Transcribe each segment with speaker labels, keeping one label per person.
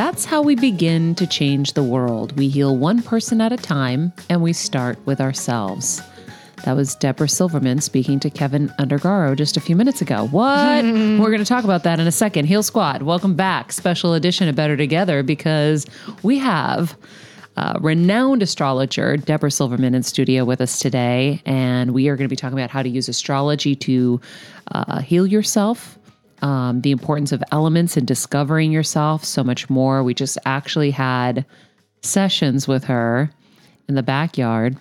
Speaker 1: that's how we begin to change the world. We heal one person at a time, and we start with ourselves. That was Deborah Silverman speaking to Kevin Undergaro just a few minutes ago. What? We're going to talk about that in a second. Heal Squad, welcome back. Special edition of Better Together because we have uh, renowned astrologer Deborah Silverman in studio with us today, and we are going to be talking about how to use astrology to uh, heal yourself, um, the importance of elements and discovering yourself, so much more. We just actually had sessions with her in the backyard,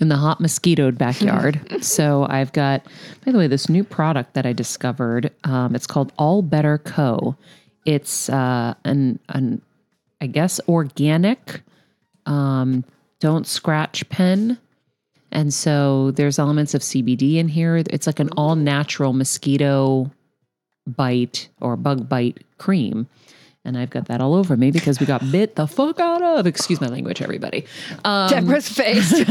Speaker 1: in the hot mosquitoed backyard. so I've got, by the way, this new product that I discovered. Um, it's called All Better Co. It's uh, an, an, I guess, organic, um, don't scratch pen. And so there's elements of CBD in here. It's like an all natural mosquito bite or bug bite cream. And I've got that all over me because we got bit the fuck out of. Excuse my language, everybody.
Speaker 2: Um, Deborah's face.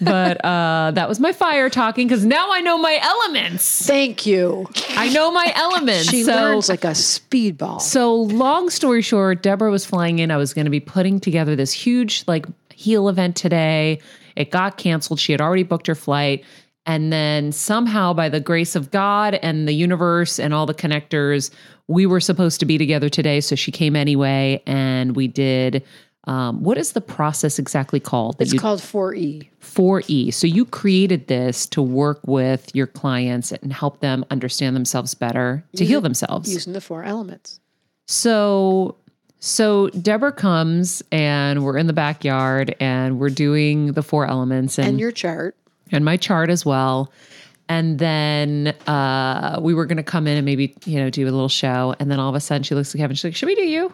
Speaker 1: but uh, that was my fire talking because now I know my elements.
Speaker 2: Thank you.
Speaker 1: I know my elements.
Speaker 2: She so, learns like a speedball.
Speaker 1: So, long story short, Deborah was flying in. I was going to be putting together this huge like heal event today. It got canceled. She had already booked her flight. And then somehow, by the grace of God and the universe and all the connectors, we were supposed to be together today. So she came anyway, and we did. Um, what is the process exactly called?
Speaker 2: It's you, called 4E.
Speaker 1: 4E. So you created this to work with your clients and help them understand themselves better to using, heal themselves
Speaker 2: using the four elements.
Speaker 1: So so Deborah comes and we're in the backyard and we're doing the four elements
Speaker 2: and, and your chart
Speaker 1: and my chart as well. And then uh, we were going to come in and maybe, you know, do a little show. And then all of a sudden she looks at Kevin. She's like, should we do you?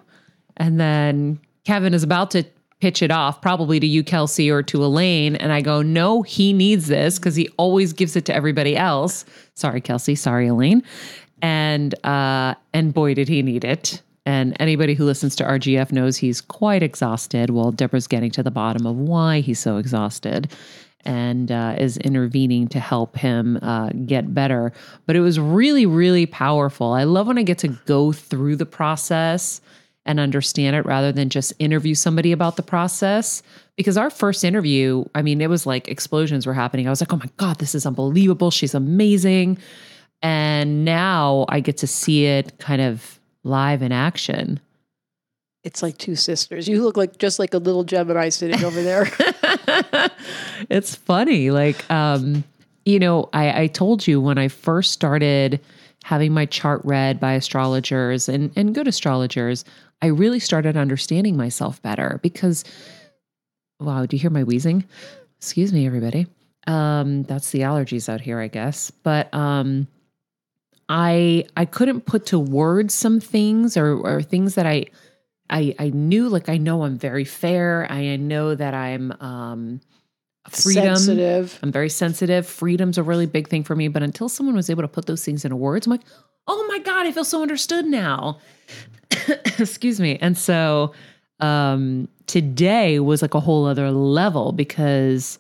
Speaker 1: And then Kevin is about to pitch it off, probably to you, Kelsey, or to Elaine. And I go, no, he needs this because he always gives it to everybody else. Sorry, Kelsey. Sorry, Elaine. And uh, and boy, did he need it. And anybody who listens to RGF knows he's quite exhausted. Well, Deborah's getting to the bottom of why he's so exhausted and uh, is intervening to help him uh, get better. But it was really, really powerful. I love when I get to go through the process and understand it rather than just interview somebody about the process. Because our first interview, I mean, it was like explosions were happening. I was like, oh my God, this is unbelievable. She's amazing. And now I get to see it kind of live in action.
Speaker 2: It's like two sisters. You look like just like a little Gemini sitting over there.
Speaker 1: it's funny. Like, um, you know, I, I told you when I first started having my chart read by astrologers and, and good astrologers, I really started understanding myself better because, wow, do you hear my wheezing? Excuse me, everybody. Um, that's the allergies out here, I guess. But um, I I couldn't put to words some things or, or things that I I I knew like I know I'm very fair. I know that I'm um freedom.
Speaker 2: Sensitive.
Speaker 1: I'm very sensitive. Freedom's a really big thing for me. But until someone was able to put those things into words, I'm like, oh my God, I feel so understood now. Excuse me. And so um, today was like a whole other level because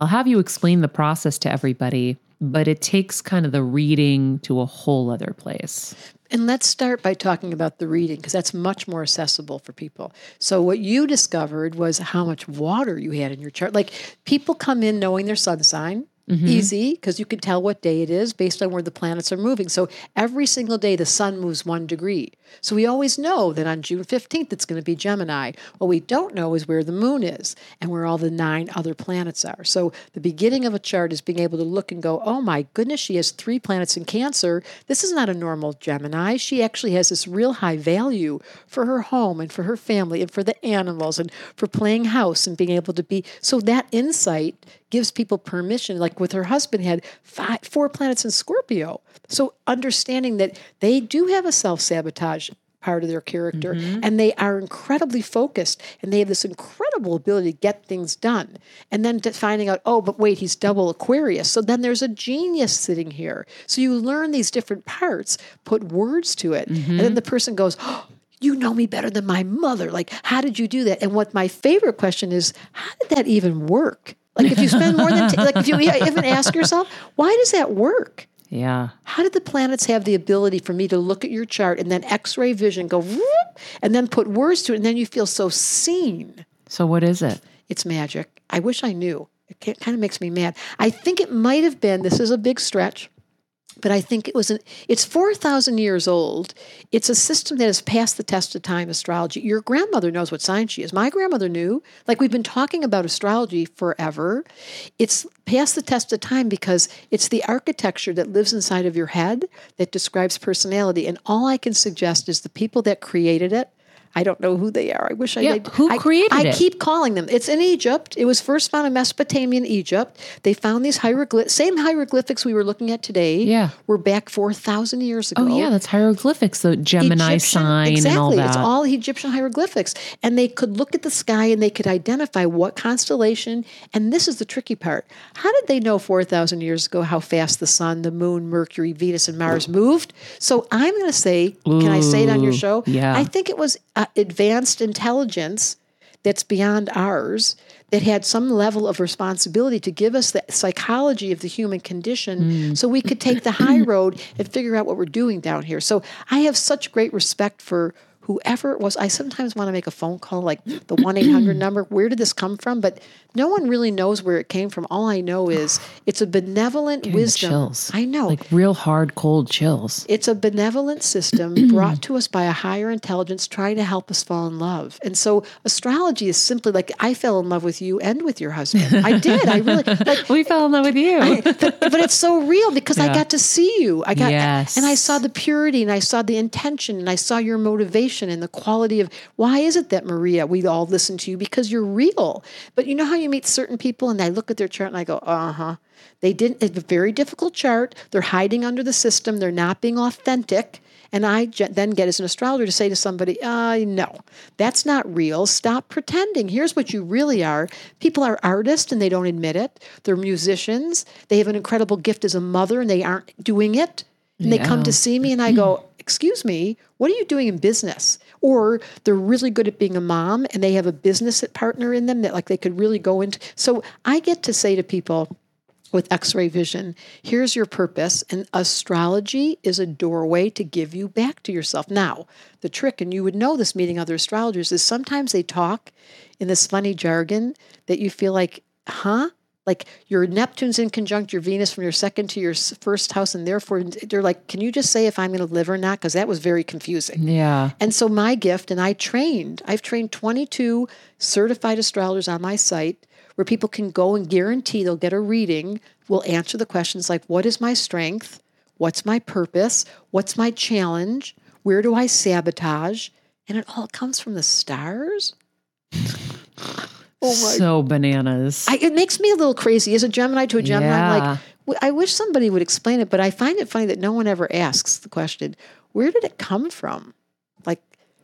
Speaker 1: I'll have you explain the process to everybody, but it takes kind of the reading to a whole other place.
Speaker 2: And let's start by talking about the reading because that's much more accessible for people. So, what you discovered was how much water you had in your chart. Like, people come in knowing their sun sign, Mm-hmm. Easy because you can tell what day it is based on where the planets are moving. So every single day the sun moves one degree. So we always know that on June 15th it's going to be Gemini. What we don't know is where the moon is and where all the nine other planets are. So the beginning of a chart is being able to look and go, oh my goodness, she has three planets in Cancer. This is not a normal Gemini. She actually has this real high value for her home and for her family and for the animals and for playing house and being able to be. So that insight gives people permission. Like with her husband, had five, four planets in Scorpio. So understanding that they do have a self sabotage part of their character mm-hmm. and they are incredibly focused and they have this incredible ability to get things done and then finding out oh but wait he's double aquarius so then there's a genius sitting here so you learn these different parts put words to it mm-hmm. and then the person goes oh, you know me better than my mother like how did you do that and what my favorite question is how did that even work like if you spend more than, t- like if you even ask yourself, why does that work?
Speaker 1: Yeah.
Speaker 2: How did the planets have the ability for me to look at your chart and then x ray vision go, whoop, and then put words to it, and then you feel so seen?
Speaker 1: So, what is it?
Speaker 2: It's magic. I wish I knew. It kind of makes me mad. I think it might have been, this is a big stretch, but I think it was an, it's 4,000 years old. It's a system that has passed the test of time, astrology. Your grandmother knows what sign she is. My grandmother knew. Like we've been talking about astrology forever. It's passed the test of time because it's the architecture that lives inside of your head that describes personality. And all I can suggest is the people that created it I don't know who they are. I wish
Speaker 1: yeah,
Speaker 2: I did.
Speaker 1: Who created
Speaker 2: I,
Speaker 1: it?
Speaker 2: I keep calling them. It's in Egypt. It was first found in Mesopotamian Egypt. They found these hieroglyphics, same hieroglyphics we were looking at today.
Speaker 1: Yeah.
Speaker 2: Were back 4,000 years ago.
Speaker 1: Oh, yeah, that's hieroglyphics, the Gemini
Speaker 2: Egyptian,
Speaker 1: sign
Speaker 2: exactly.
Speaker 1: and all that.
Speaker 2: It's all Egyptian hieroglyphics. And they could look at the sky and they could identify what constellation. And this is the tricky part. How did they know 4,000 years ago how fast the sun, the moon, Mercury, Venus, and Mars moved? So I'm going to say, Ooh, can I say it on your show?
Speaker 1: Yeah.
Speaker 2: I think it was uh, advanced intelligence that's beyond ours that had some level of responsibility to give us the psychology of the human condition mm. so we could take the high road and figure out what we're doing down here. So I have such great respect for whoever it was. I sometimes want to make a phone call like the 1 800 number. Where did this come from? But no one really knows where it came from. All I know is it's a benevolent
Speaker 1: Getting
Speaker 2: wisdom.
Speaker 1: Chills.
Speaker 2: I know.
Speaker 1: Like real hard, cold chills.
Speaker 2: It's a benevolent system brought to us by a higher intelligence trying to help us fall in love. And so astrology is simply like I fell in love with you and with your husband. I did. I really like
Speaker 1: we fell in love with you.
Speaker 2: I, but, but, it's so real because yeah. I got to see you. I got
Speaker 1: yes.
Speaker 2: and I saw the purity and I saw the intention and I saw your motivation and the quality of why is it that Maria, we all listen to you because you're real. But you know how you meet certain people and I look at their chart and I go, uh huh. They didn't, it's a very difficult chart. They're hiding under the system, they're not being authentic. And I then get as an astrologer to say to somebody, uh, no, that's not real. Stop pretending. Here's what you really are. People are artists and they don't admit it. They're musicians. They have an incredible gift as a mother and they aren't doing it. And yeah. they come to see me and I go, excuse me, what are you doing in business? Or they're really good at being a mom and they have a business partner in them that like they could really go into. So I get to say to people with x-ray vision, here's your purpose and astrology is a doorway to give you back to yourself. Now, the trick and you would know this meeting other astrologers is sometimes they talk in this funny jargon that you feel like, "Huh? Like your Neptune's in conjunct your Venus from your second to your first house, and therefore they're like, can you just say if I'm going to live or not? Because that was very confusing.
Speaker 1: Yeah.
Speaker 2: And so my gift, and I trained, I've trained 22 certified astrologers on my site where people can go and guarantee they'll get a reading. We'll answer the questions like, what is my strength? What's my purpose? What's my challenge? Where do I sabotage? And it all comes from the stars.
Speaker 1: Oh. So bananas.
Speaker 2: I, it makes me a little crazy. As a Gemini to a Gemini, yeah. I'm like, I wish somebody would explain it, but I find it funny that no one ever asks the question, where did it come from? Like,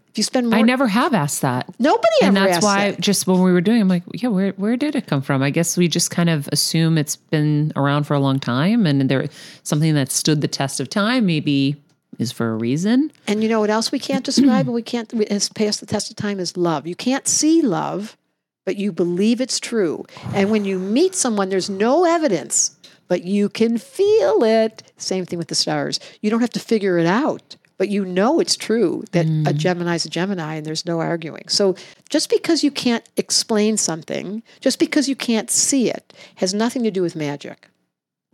Speaker 2: If you spend more,
Speaker 1: I never have asked that.
Speaker 2: nobody
Speaker 1: and
Speaker 2: ever
Speaker 1: that's why
Speaker 2: that.
Speaker 1: just when we were doing, I'm like, yeah, where where did it come from? I guess we just kind of assume it's been around for a long time, and there something that stood the test of time maybe is for a reason.
Speaker 2: And you know what else we can't describe and we can't has passed the test of time is love. You can't see love, but you believe it's true. And when you meet someone, there's no evidence, but you can feel it. Same thing with the stars. You don't have to figure it out, but you know it's true that a mm. Gemini is a Gemini and there's no arguing. So just because you can't explain something, just because you can't see it, has nothing to do with magic.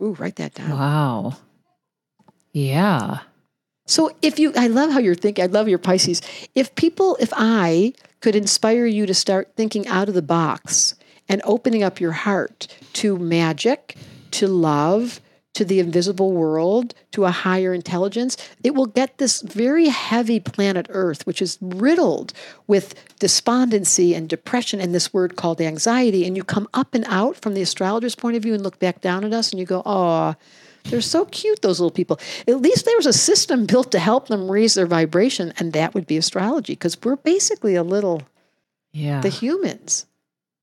Speaker 2: Ooh, write that down.
Speaker 1: Wow. Yeah.
Speaker 2: So if you, I love how you're thinking. I love your Pisces. If people, if I could inspire you to start thinking out of the box and opening up your heart to magic, to love, to the invisible world, to a higher intelligence, it will get this very heavy planet Earth, which is riddled with despondency and depression and this word called anxiety. And you come up and out from the astrologer's point of view and look back down at us and you go, oh, they're so cute, those little people. At least there was a system built to help them raise their vibration, and that would be astrology, because we're basically a little
Speaker 1: Yeah.
Speaker 2: the humans.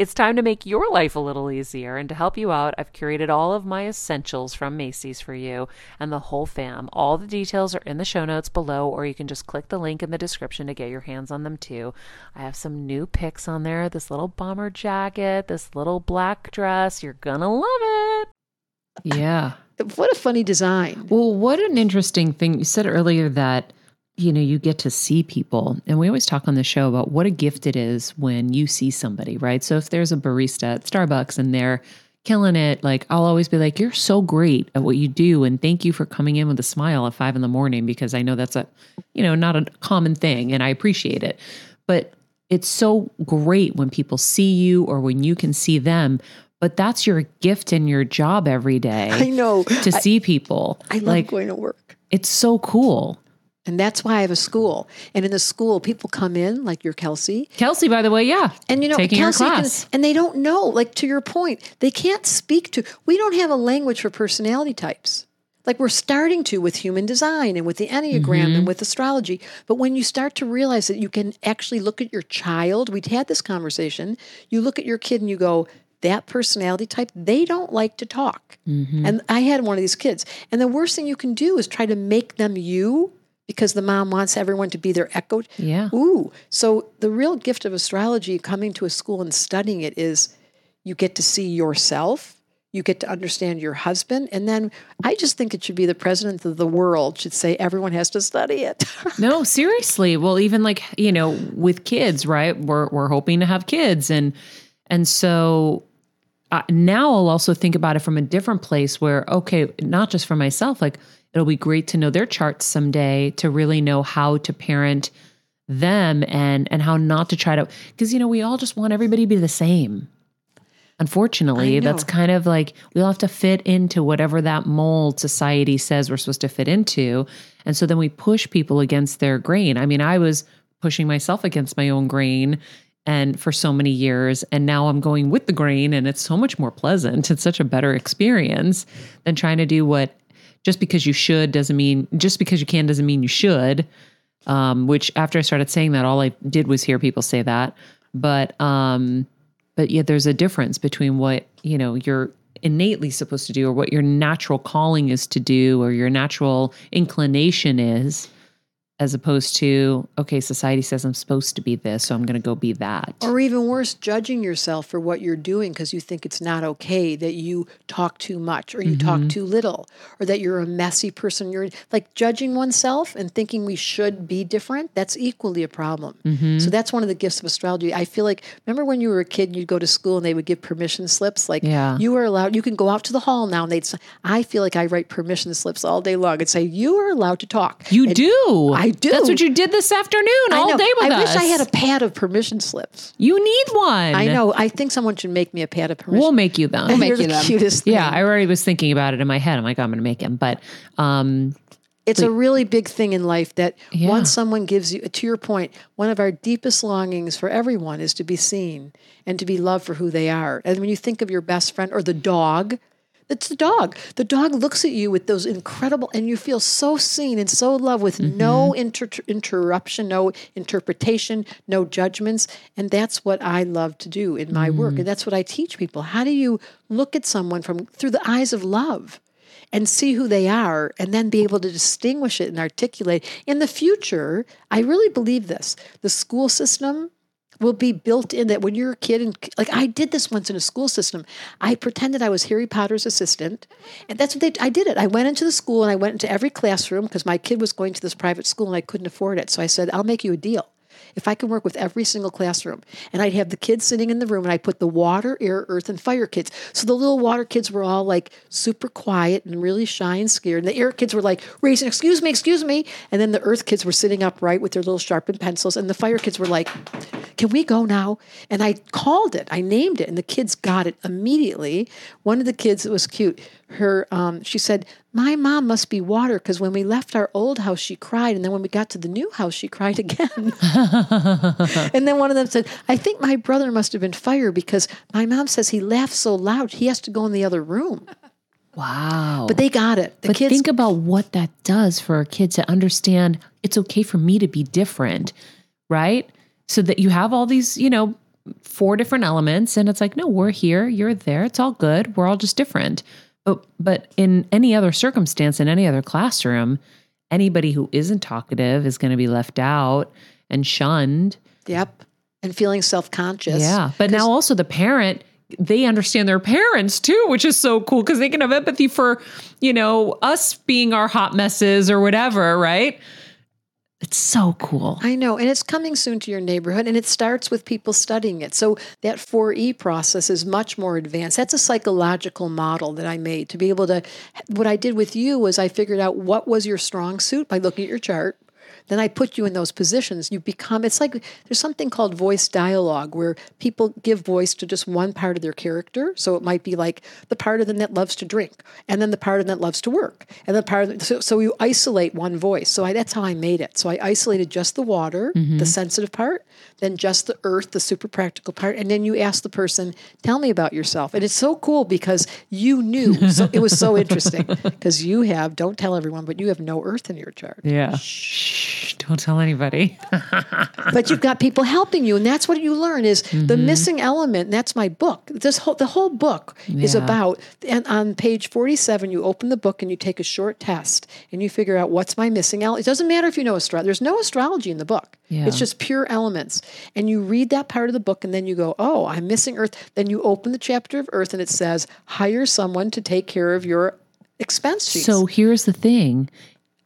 Speaker 3: it's time to make your life a little easier. And to help you out, I've curated all of my essentials from Macy's for you and the whole fam. All the details are in the show notes below, or you can just click the link in the description to get your hands on them too. I have some new picks on there this little bomber jacket, this little black dress. You're gonna love it.
Speaker 1: Yeah.
Speaker 2: What a funny design.
Speaker 1: Well, what an interesting thing. You said earlier that, you know, you get to see people. And we always talk on the show about what a gift it is when you see somebody, right? So if there's a barista at Starbucks and they're killing it, like I'll always be like, you're so great at what you do. And thank you for coming in with a smile at five in the morning because I know that's a, you know, not a common thing and I appreciate it. But it's so great when people see you or when you can see them. But that's your gift in your job every day
Speaker 2: I know.
Speaker 1: to see people.
Speaker 2: I love
Speaker 1: like
Speaker 2: going to work.
Speaker 1: it's so cool.
Speaker 2: And that's why I have a school. And in the school, people come in, like your Kelsey,
Speaker 1: Kelsey, by the way, yeah.
Speaker 2: and you know,
Speaker 1: taking your
Speaker 2: Kelsey can- and they don't know. Like to your point, they can't speak to. We don't have a language for personality types. Like we're starting to with human design and with the Enneagram
Speaker 1: Mm-hmm.
Speaker 2: and with astrology. But when you start to realize that you can actually look at your child, we'd had this conversation. You look at your kid and you go, that personality type, they don't like to talk.
Speaker 1: Mm-hmm.
Speaker 2: And I had one of these kids. And the worst thing you can do is try to make them you because the mom wants everyone to be their echo.
Speaker 1: Yeah.
Speaker 2: Ooh. So the real gift of astrology coming to a school and studying it is you get to see yourself, you get to understand your husband, and then I just think it should be the president of the world should say everyone has to study it.
Speaker 1: No, seriously. Well, even like, you know, with kids, right? We're we're hoping to have kids and and so uh, now I'll also think about it from a different place where okay, not just for myself, like it'll be great to know their charts someday to really know how to parent them and and how not to try to because you know we all just want everybody to be the same. Unfortunately that's kind of like we all have to fit into whatever that mold society says we're supposed to fit into. And so then we push people against their grain. I mean i was pushing myself against my own grain and for so many years and now i'm going with the grain and it's so much more pleasant. It's such a better experience than trying to do what just because you should doesn't mean just because you can doesn't mean you should um, which after i started saying that all i did was hear people say that. But um, but yet there's a difference between what you know you're innately supposed to do or what your natural calling is to do or your natural inclination is as opposed to, okay, society says I'm supposed to be this, so I'm going to go be that.
Speaker 2: Or even worse, judging yourself for what you're doing because you think it's not okay that you talk too much or you talk mm-hmm. too little or that you're a messy person. You're like judging oneself and thinking we should be different. That's equally a problem. So mm-hmm. that's one of the gifts of astrology. I feel like, remember when you were a kid and you'd go to school and they would give permission slips? Like
Speaker 1: Yeah.
Speaker 2: you are allowed, you can go out to the hall now and they'd say, I feel like I write permission slips all day long and say, you are allowed to talk.
Speaker 1: You
Speaker 2: And
Speaker 1: do.
Speaker 2: I do.
Speaker 1: That's what you did this afternoon all day with
Speaker 2: I
Speaker 1: us.
Speaker 2: wish I had a pad of permission slips.
Speaker 1: You need one.
Speaker 2: I know. I think someone should make me a pad of permission.
Speaker 1: We'll make you them.
Speaker 2: You're
Speaker 4: make
Speaker 2: the
Speaker 4: you them.
Speaker 2: cutest thing.
Speaker 1: yeah, I already was thinking about it in my head. I'm like, I'm going to make him. But um,
Speaker 2: it's a really big thing in life that
Speaker 1: Yeah.
Speaker 2: once someone gives you, to your point, one of our deepest longings for everyone is to be seen and to be loved for who they are. And when you think of your best friend or the dog, it's the dog. The dog looks at you with those incredible, and you feel so seen and so loved with no mm-hmm. inter- interruption, no interpretation, no judgments. And that's what I love to do in my work. Mm-hmm. And that's what I teach people. How do you look at someone from through the eyes of love? and see who they are and then be able to distinguish it and articulate. In the future, I really believe this. The school system will be built in that when you're a kid and like I did this once in a school system. I pretended I was Harry Potter's assistant. And that's what they I did it. I went into the school and I went into every classroom because my kid was going to this private school and I couldn't afford it. So I said, I'll make you a deal. If I can work with every single classroom, and I'd have the kids sitting in the room, and I put the water, air, earth, and fire kids. So the little water kids were all like super quiet and really shy and scared. And the air kids were like raising, "Excuse me, excuse me," and then the earth kids were sitting upright with their little sharpened pencils, and the fire kids were like, "Can we go now?" And I called it, I named it, and the kids got it immediately. One of the kids, it was cute. Her, um, she said, "My mom must be water because when we left our old house, she cried, and then when we got to the new house, she cried again." and then one of them said, I think my brother must have been fire because my mom says he laughs so loud he has to go in the other room.
Speaker 1: wow.
Speaker 2: But they got it. The
Speaker 1: but
Speaker 2: kids
Speaker 1: think about what that does for a kid to understand it's okay for me to be different, right? So that you have all these, you know, four different elements and it's like, no, we're here, you're there, it's all good. We're all just different. But but in any other circumstance in any other classroom, anybody who isn't talkative is going to be left out and shunned.
Speaker 2: Yep. And feeling self conscious.
Speaker 1: Yeah. But now also the parent, they understand their parents too, which is so cool because they can have empathy for, you know, us being our hot messes or whatever, right? It's so cool.
Speaker 2: I know. And it's coming soon to your neighborhood, and it starts with people studying it. So that 4E process is much more advanced. That's a psychological model that I made to be able to. What I did with you was I figured out what was your strong suit by looking at your chart. Then I put you in those positions. You become, it's like there's something called voice dialogue where people give voice to just one part of their character. So it might be like the part of them that loves to drink, and then the part of them that loves to work, and the part of them, so, so you isolate one voice. So I, that's how I made it. So I isolated just the water, the mm-hmm. sensitive part, then just the earth, the super practical part, and then you ask the person, tell me about yourself. And it's so cool because you knew. So it was so interesting because you have, don't tell everyone, but you have no earth in your chart.
Speaker 1: Yeah. Shh, don't tell anybody.
Speaker 2: but you've got people helping you and that's what you learn is the
Speaker 1: Mm-hmm.
Speaker 2: missing element and that's my book this whole the whole book is about and on page 47 you open the book and you take a short test and you figure out what's my missing element it doesn't matter if you know astrology there's no astrology in the book
Speaker 1: Yeah.
Speaker 2: it's just pure elements and you read that part of the book and then you go oh i'm missing earth then you open the chapter of earth and it says hire someone to take care of your expense sheets
Speaker 1: So here's the thing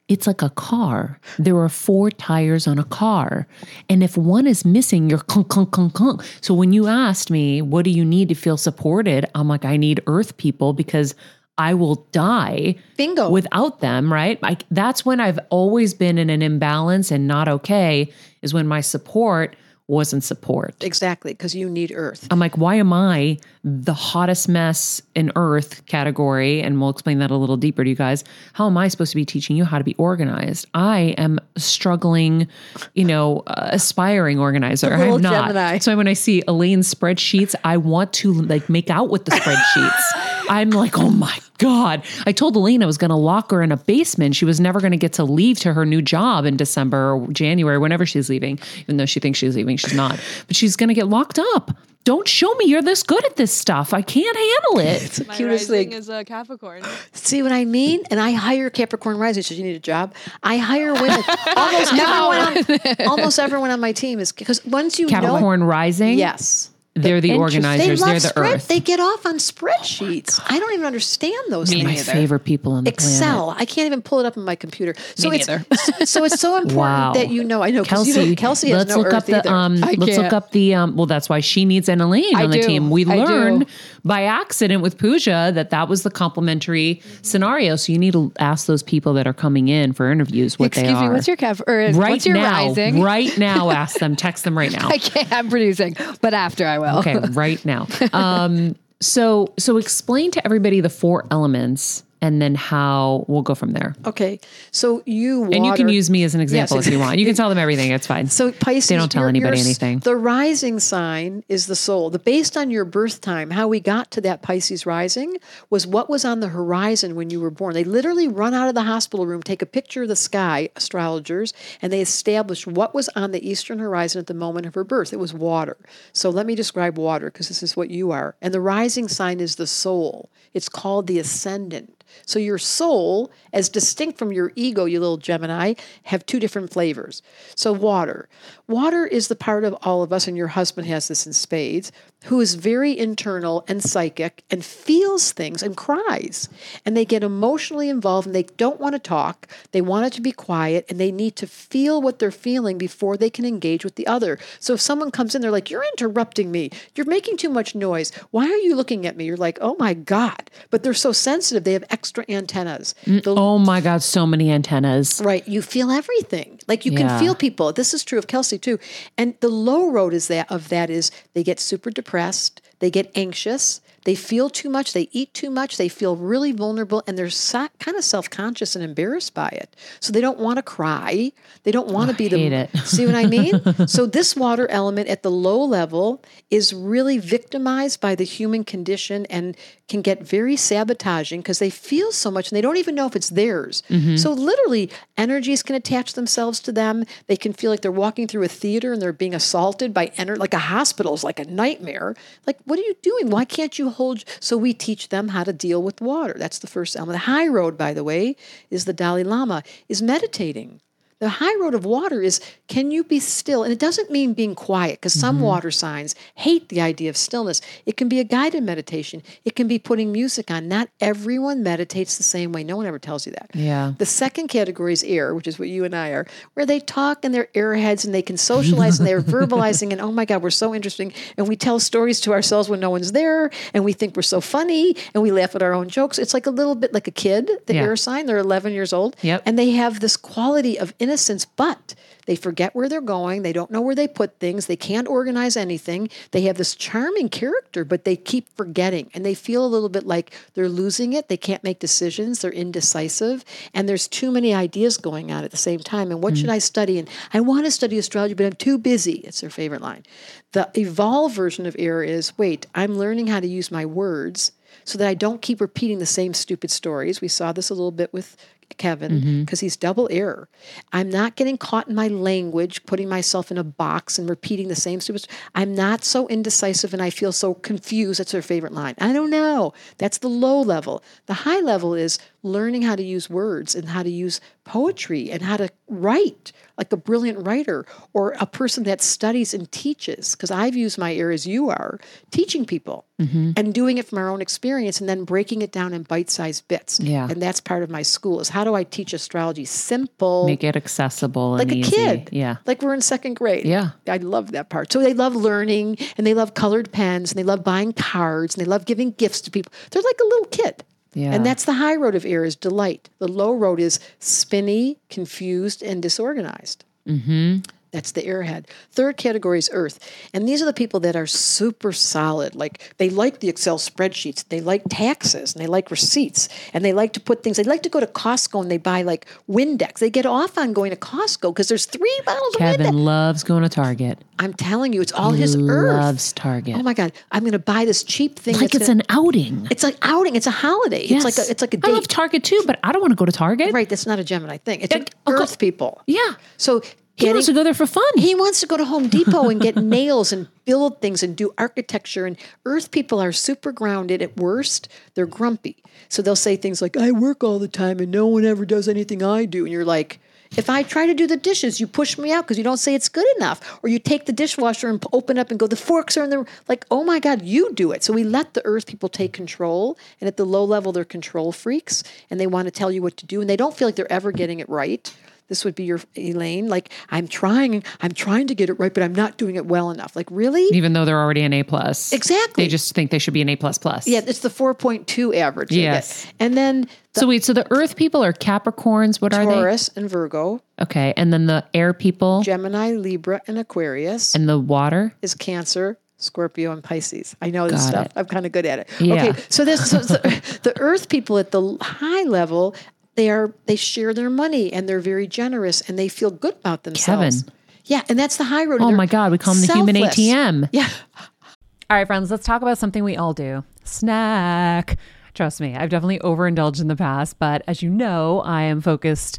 Speaker 1: it's like a car. There are four tires on a car. And if one is missing, you're clunk, clunk, clunk, clunk. So when you asked me, what do you need to feel supported? I'm like, I need earth people because I will die
Speaker 2: Bingo.
Speaker 1: without them, right? Like that's when I've always been in an imbalance and not okay, is when my support wasn't support.
Speaker 2: exactly because you need earth
Speaker 1: I'm like, why am I the hottest mess in earth category? And we'll explain that a little deeper to you guys. How am I supposed to be teaching you how to be organized? I am struggling, you know, uh, aspiring organizer. I'm not.
Speaker 2: Gemini.
Speaker 1: So when I see Elaine's spreadsheets, I want to like make out with the spreadsheets. I'm like, oh my God. I told Elaine I was going to lock her in a basement. She was never going to get to leave to her new job in December or January, whenever she's leaving, even though she thinks she's leaving. She's not. But she's going to get locked up. Don't show me you're this good at this stuff. I can't handle it.
Speaker 2: It's the
Speaker 4: My
Speaker 2: cutest
Speaker 4: rising
Speaker 2: thing.
Speaker 4: is a Capricorn.
Speaker 2: See what I mean? And I hire Capricorn rising. So you need a job. I hire women. almost everyone. On, almost everyone on my team is because once you
Speaker 1: Capricorn
Speaker 2: know,
Speaker 1: rising.
Speaker 2: yes,
Speaker 1: They're the
Speaker 2: they
Speaker 1: organizers.
Speaker 2: love
Speaker 1: They're the
Speaker 2: spread-
Speaker 1: earth.
Speaker 2: They get off on spreadsheets. I don't even understand those
Speaker 1: my
Speaker 2: things.
Speaker 1: favorite people in the planet.
Speaker 2: Excel. I can't even pull it up on my computer. So
Speaker 4: Me
Speaker 2: it's
Speaker 4: neither.
Speaker 2: so it's so important
Speaker 1: Wow.
Speaker 2: that you know. I know you
Speaker 1: Kelsey,
Speaker 2: don't- Kelsey has
Speaker 1: let's
Speaker 2: no
Speaker 1: look
Speaker 2: earth
Speaker 1: up the
Speaker 2: either.
Speaker 1: um let's look
Speaker 4: can't.
Speaker 1: up the um well that's why she needs an Elaine
Speaker 4: I
Speaker 1: on the team. We
Speaker 4: I do.
Speaker 1: learned by accident with Pooja that that was the complementary scenario. So you need to ask those people that are coming in for interviews what
Speaker 4: Excuse
Speaker 1: they
Speaker 4: me,
Speaker 1: are.
Speaker 4: what's your Cav or
Speaker 1: right
Speaker 4: what's your
Speaker 1: now,
Speaker 4: rising?
Speaker 1: right now, ask them, text them right now.
Speaker 4: I can't. I'm producing, but after I will.
Speaker 1: Okay, right now. Um, so so explain to everybody the four elements, and then how we'll go from there.
Speaker 2: Okay, so you water,
Speaker 1: And you can use me as an example
Speaker 2: Yes,
Speaker 1: if you want. You can tell them everything. It's fine.
Speaker 2: So Pisces,
Speaker 1: They don't tell
Speaker 2: your-
Speaker 1: anybody
Speaker 2: your-
Speaker 1: anything.
Speaker 2: The rising sign is the soul. The based on your birth time, how we got to that Pisces rising was what was on the horizon when you were born. They literally run out of the hospital room, take a picture of the sky, astrologers, and they establish what was on the eastern horizon at the moment of her birth. It was water. So let me describe water because this is what you are. And the rising sign is the soul. It's called the ascendant. So your soul, as distinct from your ego, you little Gemini, have two different flavors. So water. Water is the part of all of us, and your husband has this in spades, who is very internal and psychic and feels things and cries. And they get emotionally involved and they don't want to talk. They want it to be quiet and they need to feel what they're feeling before they can engage with the other. So if someone comes in, they're like, You're interrupting me. You're making too much noise. Why are you looking at me? You're like, Oh my God. But they're so sensitive. They have extra antennas. Mm, the
Speaker 1: Oh my God, so many antennas.
Speaker 2: Right. You feel everything. Like you
Speaker 1: Yeah.
Speaker 2: can feel people. This is true of Kelsey too. And the low road is that of that is they get super depressed, they get anxious, they feel too much, they eat too much, they feel really vulnerable, and they're so, kind of self conscious and embarrassed by it. So they don't want to cry. They don't want to be the. See what I mean? so this water element at the low level is really victimized by the human condition and can get very sabotaging because they feel so much and they don't even know if it's theirs. So literally, energies can attach themselves to them. They can feel like they're walking through a theater and they're being assaulted by ener- like a hospital is like a nightmare. Like, what are you doing? Why can't you hold? So we teach them how to deal with water. That's the first element. The high road, by the way, is the Dalai Lama is meditating. The high road of water is can you be still? And it doesn't mean being quiet because some
Speaker 1: Mm-hmm.
Speaker 2: water signs hate the idea of stillness. It can be a guided meditation, it can be putting music on. Not everyone meditates the same way. No one ever tells you that.
Speaker 1: Yeah.
Speaker 2: The second category is air, which is what you and I are, where they talk and they're airheads and they can socialize and they're verbalizing and oh my God, we're so interesting. And we tell stories to ourselves when no one's there and we think we're so funny and we laugh at our own jokes. It's like a little bit like a kid, the
Speaker 1: Yeah.
Speaker 2: air sign. They're 11 years old.
Speaker 1: Yep.
Speaker 2: And they have this quality of innocence, but they forget where they're going. They don't know where they put things. They can't organize anything. They have this charming character, but they keep forgetting and they feel a little bit like they're losing it. They can't make decisions. They're indecisive. And there's too many ideas going on at the same time. And what should mm-hmm. I study? And I want to study astrology, but I'm too busy. It's their favorite line. The evolved version of air is wait, I'm learning how to use my words so that I don't keep repeating the same stupid stories. We saw this a little bit with Kevin mm-hmm. because he's double error. I'm not getting caught in my language, putting myself in a box and repeating the same stupid. I'm not so indecisive and I feel so confused. That's her favorite line. I don't know. That's the low level. The high level is learning how to use words and how to use poetry and how to write like a brilliant writer or a person that studies and teaches. Because I've used my ear as you are, teaching people mm-hmm. and doing it from our own experience and then breaking it down in bite-sized bits.
Speaker 1: Yeah.
Speaker 2: And that's part of my school is how do I teach astrology simple
Speaker 1: Make it accessible
Speaker 2: like a
Speaker 1: easy.
Speaker 2: kid.
Speaker 1: Yeah.
Speaker 2: Like we're in second grade.
Speaker 1: Yeah.
Speaker 2: I love that part. So they love learning and they love colored pens and they love buying cards and they love giving gifts to people. They're like a little kid.
Speaker 1: Yeah.
Speaker 2: And that's the high road of air is delight. The low road is spinny, confused, and disorganized. Mm-hmm. That's the airhead. Third category is earth. And these are the people that are super solid. Like they like the Excel spreadsheets, they like taxes, and they like receipts, and they like to put things, they like to go to Costco and they buy like Windex. They get off on going to Costco because there's three bottles of Windex.
Speaker 1: Kevin loves going to Target.
Speaker 2: I'm telling you, it's all his earth.
Speaker 1: Loves Target.
Speaker 2: Oh my God. I'm going to buy this cheap thing.
Speaker 1: like it's
Speaker 2: gonna-
Speaker 1: an outing.
Speaker 2: it's like outing. It's a holiday. Yes. It's like a, it's like a
Speaker 1: I love. Target too, but I don't want to go to Target.
Speaker 2: Right. That's not a Gemini thing. It's like
Speaker 1: go-
Speaker 2: earth people.
Speaker 1: Yeah.
Speaker 2: So
Speaker 1: He
Speaker 2: getting,
Speaker 1: wants to go there for fun.
Speaker 2: he wants to go to Home Depot and get nails and build things and do architecture. And Earth people are super grounded. At worst, they're grumpy. So they'll say things like, I work all the time and no one ever does anything I do. And you're like, if I try to do the dishes, you push me out because you don't say it's good enough. Or you take the dishwasher and open up and go, the forks are in the, like, oh my God, you do it. So we let the earth people take control. And at the low level, they're control freaks and they want to tell you what to do. And they don't feel like they're ever getting it right. This would be your Elaine. Like, I'm trying, I'm trying to get it right, but I'm not doing it well enough. Like, really?
Speaker 1: Even though they're already an A plus.
Speaker 2: Exactly.
Speaker 1: They just think they should be an A plus plus.
Speaker 2: Yeah, it's the 4.2 average.
Speaker 1: Yes.
Speaker 2: And then the
Speaker 1: So wait, so the Earth people are Capricorns. What are they?
Speaker 2: Taurus and Virgo.
Speaker 1: Okay, and then the Air people
Speaker 2: Gemini, Libra, and Aquarius
Speaker 1: and the Water.
Speaker 2: is Cancer. Scorpio and Pisces. I know this
Speaker 1: Got
Speaker 2: stuff.
Speaker 1: it.
Speaker 2: I'm kind of good at it.
Speaker 1: Yeah.
Speaker 2: Okay, so this so, so the Earth people at the high level, they are they share their money and they're very generous and they feel good about themselves.
Speaker 1: Kevin.
Speaker 2: Yeah, and that's the high road.
Speaker 1: Oh my God, we call them the human. ATM.
Speaker 2: Yeah.
Speaker 1: All right, friends, let's talk about something we all do snack. Trust me, I've definitely overindulged in the past, but as you know, I am focused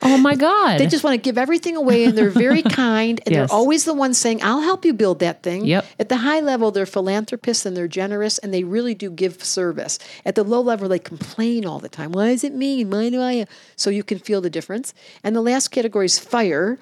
Speaker 1: Oh my God.
Speaker 2: They just want to give everything away and they're very kind and
Speaker 1: Yes.
Speaker 2: they're always the ones saying, I'll help you build that thing.
Speaker 1: Yep.
Speaker 2: At the high level, they're philanthropists and they're generous and they really do give service. At the low level, they complain all the time. Why is it me? Why do I? So you can feel the difference. And the last category is fire,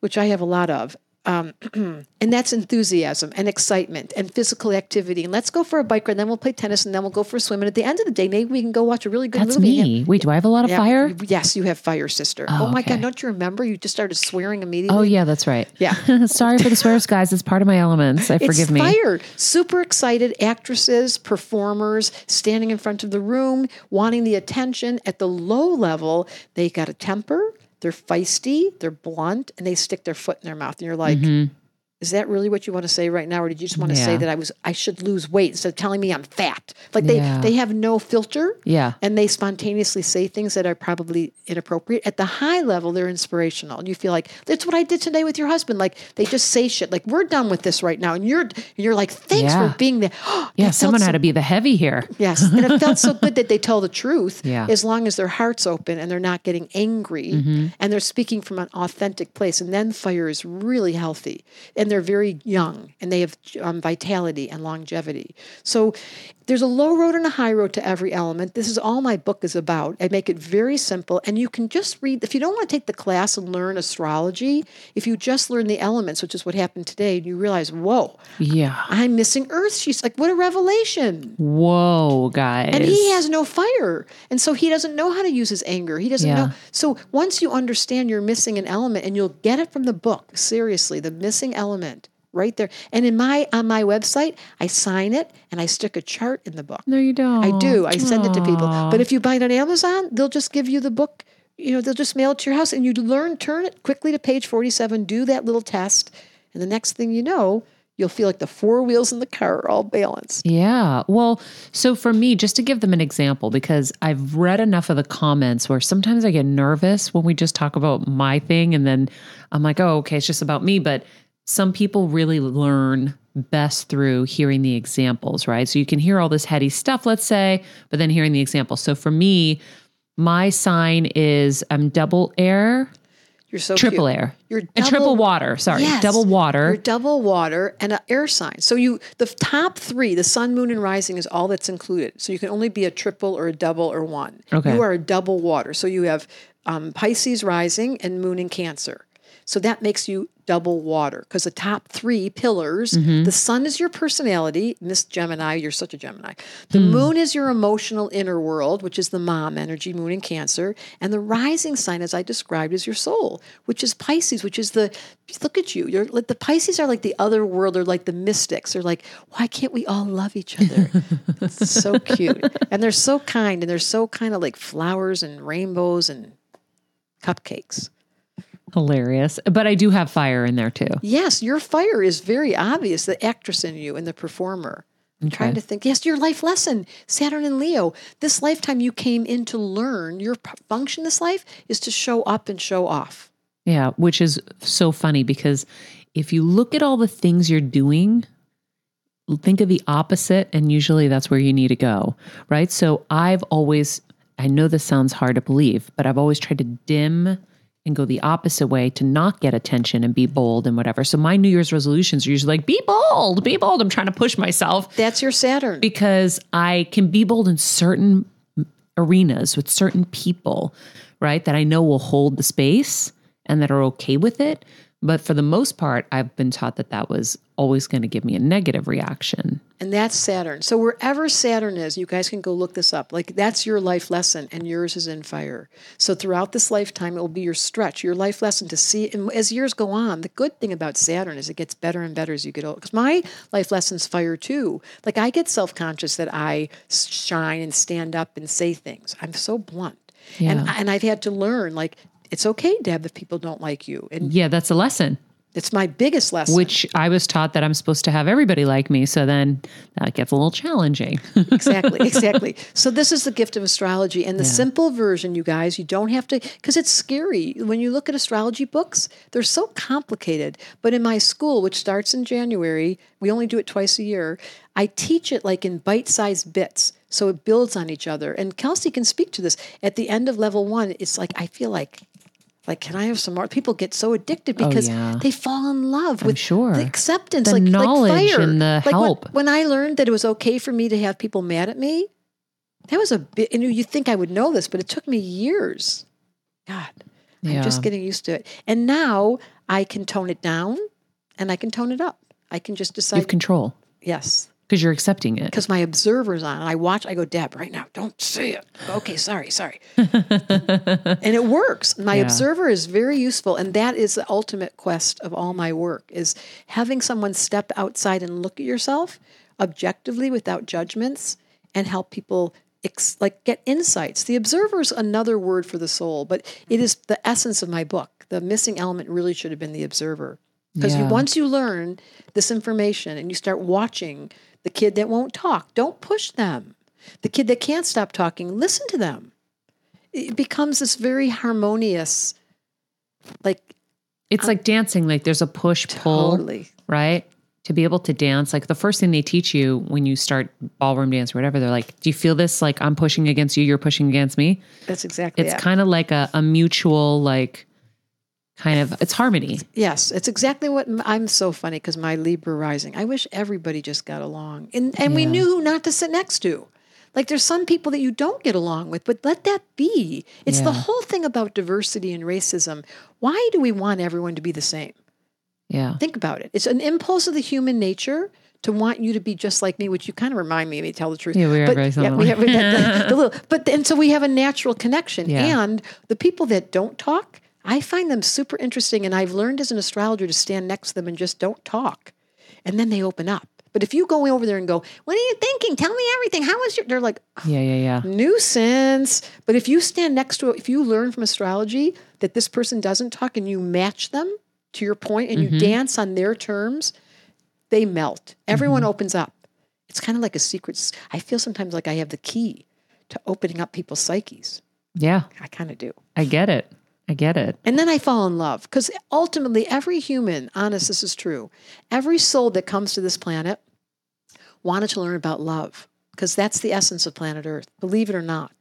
Speaker 2: which I have a lot of. Um, and that's enthusiasm and excitement and physical activity. And let's go for a bike ride, then we'll play tennis, and then we'll go for a swim. And at the end of the day, maybe we can go watch a really good
Speaker 1: That's
Speaker 2: movie.
Speaker 1: me. Wait, do I have a lot of
Speaker 2: Yeah,
Speaker 1: fire?
Speaker 2: Yes, you have fire, sister. Oh, my
Speaker 1: okay.
Speaker 2: God, don't you remember? You just started swearing immediately.
Speaker 1: Oh, yeah, that's right.
Speaker 2: Yeah.
Speaker 1: Sorry for the swears, guys. It's part of my elements. I forgive
Speaker 2: it's
Speaker 1: me.
Speaker 2: fire. Super excited actresses, performers, standing in front of the room, wanting the attention. At the low level, they got a temper. They're feisty. They're blunt, and they stick their foot in their mouth. And you're like. Mm-hmm. Is that really what you want to say right now, or did you just want to say
Speaker 1: Mm-hmm.
Speaker 2: That I was I should lose weight instead of telling me I'm fat? Like they
Speaker 1: Yeah.
Speaker 2: they have no filter,
Speaker 1: Yeah.
Speaker 2: and they spontaneously say things that are probably inappropriate. At the high level, they're inspirational, and you feel like that's what I did today with your husband. Like they just say shit, like we're done with this right now, and you're and you're like, thanks
Speaker 1: Yeah.
Speaker 2: for being there.
Speaker 1: Yeah, someone
Speaker 2: so-
Speaker 1: had to be the heavy here.
Speaker 2: Yes, and it felt so good that they tell the truth.
Speaker 1: Yeah.
Speaker 2: as long as their heart's open and they're not getting angry
Speaker 1: Mm-hmm.
Speaker 2: and they're speaking from an authentic place, and then fire is really healthy, and they're very young and they have um, vitality and longevity. So there's a low road and a high road to every element. This is all my book is about. I make it very simple, and you can just read. If you don't want to take the class and learn astrology, if you just learn the elements, which is what happened today, and you realize, whoa,
Speaker 1: Yeah.
Speaker 2: I'm missing Earth. She's like, what a revelation.
Speaker 1: Whoa, guys.
Speaker 2: And he has no fire. And so he doesn't know how to use his anger. He doesn't
Speaker 1: Yeah.
Speaker 2: know. So once you understand you're missing an element, and you'll get it from the book, seriously, the missing element right there. And in my on my website, I sign it and I stick a chart in the book.
Speaker 1: No, you don't.
Speaker 2: I do. I send it to people. But if you buy it on Amazon, they'll just give you the book. You know, they'll just mail it to your house and you learn, turn it quickly to page 47, do that little test. And the next thing you know, you'll feel like the four wheels in the car are all balanced.
Speaker 1: Yeah. Well, so for me, just to give them an example, because I've read enough of the comments where sometimes I get nervous when we just talk about my thing and then I'm like, oh, okay, it's just about me. But some people really learn best through hearing the examples, right? So you can hear all this heady stuff, let's say, but then hearing the examples. So for me, my sign is I'm double air,
Speaker 2: You're so
Speaker 1: triple
Speaker 2: cute.
Speaker 1: air,
Speaker 2: You're
Speaker 1: and triple water. Sorry,
Speaker 2: Yes.
Speaker 1: double water.
Speaker 2: You're double water and an air sign. So you the top three, the sun, moon, and rising is all that's included. So you can only be a triple or a double or one.
Speaker 1: Okay.
Speaker 2: You are a double water. So you have um, Pisces rising and moon in Cancer. So that makes you double water because the top three pillars
Speaker 1: Mm-hmm.
Speaker 2: the sun is your personality, Miss Gemini, you're such a Gemini. The
Speaker 1: Hmm.
Speaker 2: moon is your emotional inner world, which is the mom energy, moon in Cancer. And the rising sign, as I described, is your soul, which is Pisces, which is the look at you. You're like the Pisces are like the other world, they're like the mystics. They're like, why can't we all love each other? it's so cute. And they're so kind and they're so kind of like flowers and rainbows and cupcakes.
Speaker 1: Hilarious. But I do have fire in there too.
Speaker 2: Yes, your fire is very obvious, the actress in you and the performer. I'm trying to think. Yes, your life lesson, Saturn and Leo. This lifetime you came in to learn. Your p- function this life is to show up and show off.
Speaker 1: Yeah, which is so funny because if you look at all the things you're doing, think of the opposite, and usually that's where you need to go, right? So I've always, I know this sounds hard to believe, but I've always tried to dim and go the opposite way to not get attention and be bold and whatever. So my New Year's resolutions are usually like, be bold, be bold. I'm trying to push myself
Speaker 2: That's your Saturn.
Speaker 1: because I can be bold in certain arenas with certain people, right? That I know will hold the space and that are okay with it. But for the most part, I've been taught that that was always going to give me a negative reaction.
Speaker 2: And that's Saturn. So wherever Saturn is, you guys can go look this up. Like that's your life lesson, and yours is in fire. So throughout this lifetime, it will be your stretch, your life lesson to see. And as years go on, the good thing about Saturn is it gets better and better as you get older. Because my life lesson's fire too. Like I get self conscious that I shine and stand up and say things. I'm so blunt, and and I've had to learn like it's okay, Deb, if people don't like you, and
Speaker 1: Yeah, that's a lesson,
Speaker 2: it's my biggest lesson.
Speaker 1: which I was taught that I'm supposed to have everybody like me. So then that gets a little challenging.
Speaker 2: exactly exactly so this is the gift of astrology and the simple version you guys you don't have to because it's scary when you look at astrology books they're so complicated but in my school which starts in january we only do it twice a year i teach it like in bite-sized bits so it builds on each other and kelsey can speak to this at the end of level one it's like i feel like like can i have some more people get so addicted oh, because
Speaker 1: Oh, yeah.
Speaker 2: they fall in love with
Speaker 1: sure.
Speaker 2: the acceptance
Speaker 1: The
Speaker 2: like,
Speaker 1: knowledge
Speaker 2: like fire.
Speaker 1: and the
Speaker 2: like when-
Speaker 1: help.
Speaker 2: when I learned that it was okay for me to have people mad at me, that was a bit. You know, you think I would know this, but it took me years. God, I'm just getting used to it. And now I can tone it down, and I can tone it up. I can just
Speaker 1: you
Speaker 2: decide.
Speaker 1: have control
Speaker 2: yes,
Speaker 1: because you're accepting it.
Speaker 2: because my observer's on. And I watch. I go, Deb, right now, don't say it. Okay, sorry, sorry. and it works. My
Speaker 1: Yeah.
Speaker 2: observer is very useful, and that is the ultimate quest of all my work: is having someone step outside and look at yourself objectively without judgments, and help people. Ex- like get insights. The observer is another word for the soul, but it is the essence of my book. The missing element really should have been the observer. Because
Speaker 1: Yeah.
Speaker 2: once you learn this information and you start watching the kid that won't talk, don't push them. The kid that can't stop talking, listen to them. It becomes this very harmonious, like
Speaker 1: It's like dancing, like there's a push pull,
Speaker 2: totally.
Speaker 1: right? To be able to dance, like the first thing they teach you when you start ballroom dance or whatever, they're like, Do you feel this? Like I'm pushing against you, you're pushing against me.
Speaker 2: That's exactly
Speaker 1: It's
Speaker 2: it.
Speaker 1: kind of like a, a mutual, like, kind of it's harmony.
Speaker 2: Yes, it's exactly what I'm so funny because my Libra rising. I wish everybody just got along, and and we knew who not to sit next to. Like there's some people that you don't get along with, but let that be. It's the whole thing about diversity and racism. Why do we want everyone to be the same?
Speaker 1: Yeah.
Speaker 2: Think about it. It's an impulse of the human nature to want you to be just like me, which you kind of remind me. Me tell the truth.
Speaker 1: Yeah, we are
Speaker 2: but,
Speaker 1: very
Speaker 2: yeah, we
Speaker 1: similar.
Speaker 2: have the, the little, but and so we have a natural connection.
Speaker 1: Yeah.
Speaker 2: And the people that don't talk, I find them super interesting. And I've learned as an astrologer to stand next to them and just don't talk, and then they open up. But if you go over there and go, "What are you thinking? Tell me everything. How was your?" They're like,
Speaker 1: Yeah, yeah, yeah.
Speaker 2: nuisance. But if you stand next to if you learn from astrology that this person doesn't talk and you match them to your point and you mm-hmm. dance on their terms, they melt. Everyone mm-hmm. opens up. It's kind of like a secret. I feel sometimes like I have the key to opening up people's psyches.
Speaker 1: Yeah.
Speaker 2: I kind of do.
Speaker 1: I get it. I get it.
Speaker 2: And then I fall in love because ultimately, every human, honest, this is true, every soul that comes to this planet wanted to learn about love because that's the essence of planet Earth, believe it or not.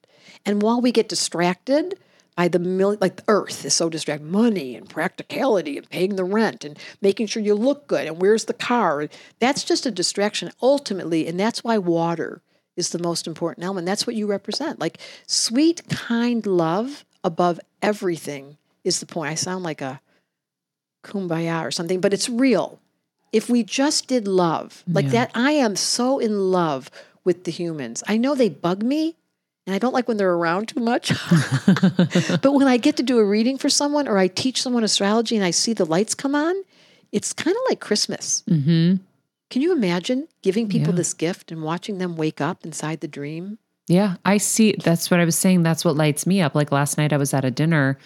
Speaker 2: And while we get distracted by the million, like the Earth is so distracted, money and practicality and paying the rent and making sure you look good and where's the car, that's just a distraction ultimately. And that's why water is the most important element. That's what you represent. Like sweet, kind love above everything is the point. I sound like a kumbaya or something, but it's real. If we just did love, like
Speaker 1: Yeah.
Speaker 2: that, I am so in love with the humans. I know they bug me and I don't like when they're around too much. but when I get to do a reading for someone or I teach someone astrology and I see the lights come on, it's kind of like Christmas.
Speaker 1: Mm-hmm.
Speaker 2: Can you imagine giving people
Speaker 1: Yeah.
Speaker 2: this gift and watching them wake up inside the dream?
Speaker 1: Yeah, I see. That's what I was saying. That's what lights me up. Like last night, I was at a dinner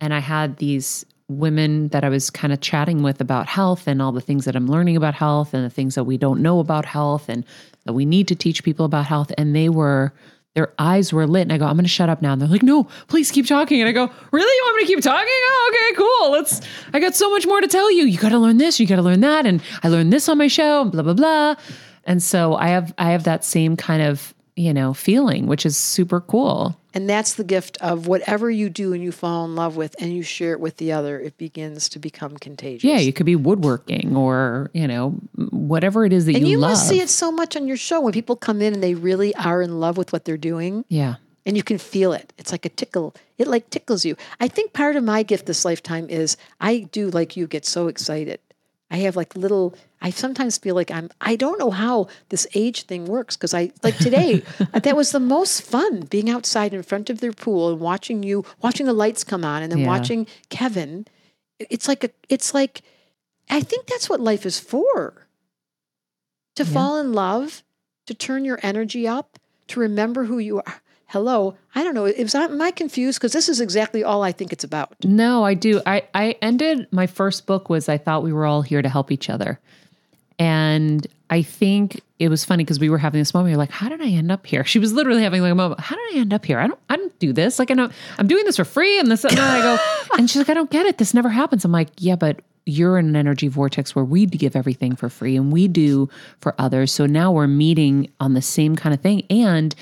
Speaker 1: and I had these women that I was kind of chatting with about health and all the things that I'm learning about health and the things that we don't know about health and that we need to teach people about health. And they were, their eyes were lit. And I go, I'm going to shut up now. And they're like, no, please keep talking. And I go, really? You want me to keep talking? Oh, okay, cool. Let's, I got so much more to tell you. You got to learn this, you got to learn that. And I learned this on my show, and blah, blah, blah. And so I have, I have that same kind of, you know, feeling, which is super cool.
Speaker 2: And that's the gift of whatever you do and you fall in love with and you share it with the other, it begins to become contagious.
Speaker 1: Yeah, you could be woodworking or, you know, whatever it is that
Speaker 2: and
Speaker 1: you,
Speaker 2: you
Speaker 1: love.
Speaker 2: must see it so much on your show when people come in and they really are in love with what they're doing
Speaker 1: Yeah.
Speaker 2: and you can feel it. It's like a tickle. It like tickles you. I think part of my gift this lifetime is I do like you get so excited. I have like little I sometimes feel like I'm I don't know how this age thing works because I like today that was the most fun being outside in front of their pool and watching you watching the lights come on and then
Speaker 1: Yeah.
Speaker 2: watching Kevin. It's like a it's like I think that's what life is for. To
Speaker 1: Yeah.
Speaker 2: fall in love, to turn your energy up, to remember who you are. Hello, I don't know. Is I, am I confused? Because this is exactly all I think it's about.
Speaker 1: No, I do. I, I ended my first book was I thought we were all here to help each other. And I think it was funny because we were having this moment. You're like, how did I end up here? She was literally having like a moment. How did I end up here? I don't, I don't do this. Like I know I'm doing this for free, and this. And I go, and she's like, I don't get it. This never happens. I'm like, yeah, but you're in an energy vortex where we give everything for free and we do for others. So now we're meeting on the same kind of thing. And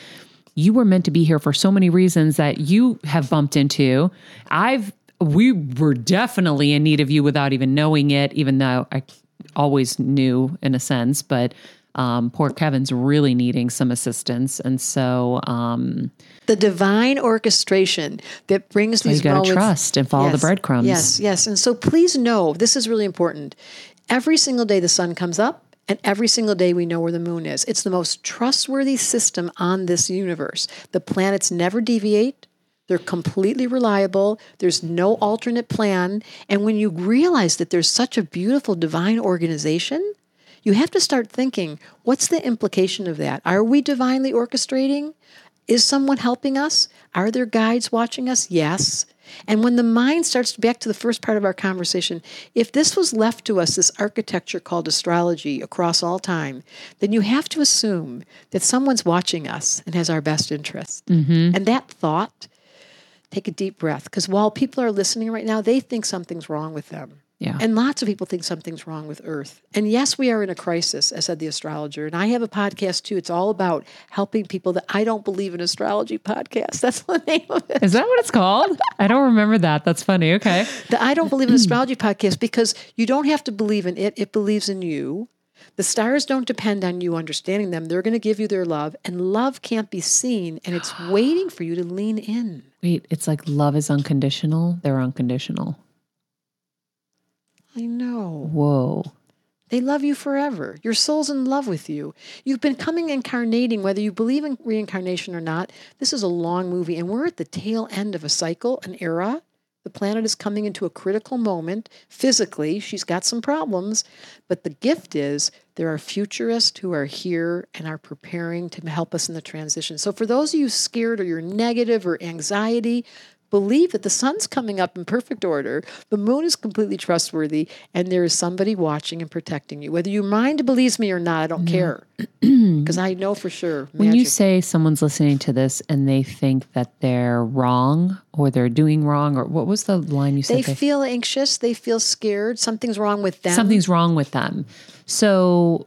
Speaker 1: you were meant to be here for so many reasons that you have bumped into. I've we were definitely in need of you without even knowing it, even though I always knew in a sense, but um, poor Kevin's really needing some assistance. And so um,
Speaker 2: The divine orchestration that brings
Speaker 1: you
Speaker 2: these
Speaker 1: gotta
Speaker 2: moments.
Speaker 1: trust and follow the breadcrumbs.
Speaker 2: Yes, yes. And so please know this is really important. Every single day the sun comes up, and every single day we know where the moon is. It's the most trustworthy system on this universe. The planets never deviate. They're completely reliable. There's no alternate plan. And when you realize that there's such a beautiful divine organization, you have to start thinking what's the implication of that? Are we divinely orchestrating? Is someone helping us? Are there guides watching us? Yes. And when the mind starts back to the first part of our conversation, if this was left to us, this architecture called astrology across all time, then you have to assume that someone's watching us and has our best interest. Mm-hmm. And that thought, take a deep breath, because while people are listening right now, they think something's wrong with them.
Speaker 1: Yeah.
Speaker 2: And lots of people think something's wrong with Earth. And yes, we are in a crisis, as said the astrologer. And I have a podcast too. It's all about helping people that I don't believe in astrology podcast. That's the name of it.
Speaker 1: Is that what it's called? I don't remember that. That's funny. Okay.
Speaker 2: The I don't believe in astrology podcast because you don't have to believe in it. It believes in you. The stars don't depend on you understanding them. They're going to give you their love, and love can't be seen, and it's waiting for you to lean in.
Speaker 1: Wait, it's like love is unconditional. They're unconditional.
Speaker 2: I know.
Speaker 1: Whoa.
Speaker 2: They love you forever. Your soul's in love with you. You've been coming incarnating, whether you believe in reincarnation or not. This is a long movie, and we're at the tail end of a cycle, an era. The planet is coming into a critical moment physically. She's got some problems, but the gift is there are futurists who are here and are preparing to help us in the transition. So, for those of you scared or you're negative or anxiety, believe that the sun's coming up in perfect order, the moon is completely trustworthy, and there is somebody watching and protecting you. Whether your mind believes me or not, I don't care. Because I know for sure.
Speaker 1: When you say someone's listening to this and they think that they're wrong or they're doing wrong, or what was the line you said?
Speaker 2: they feel anxious, they feel scared, something's wrong with them.
Speaker 1: something's wrong with them. So,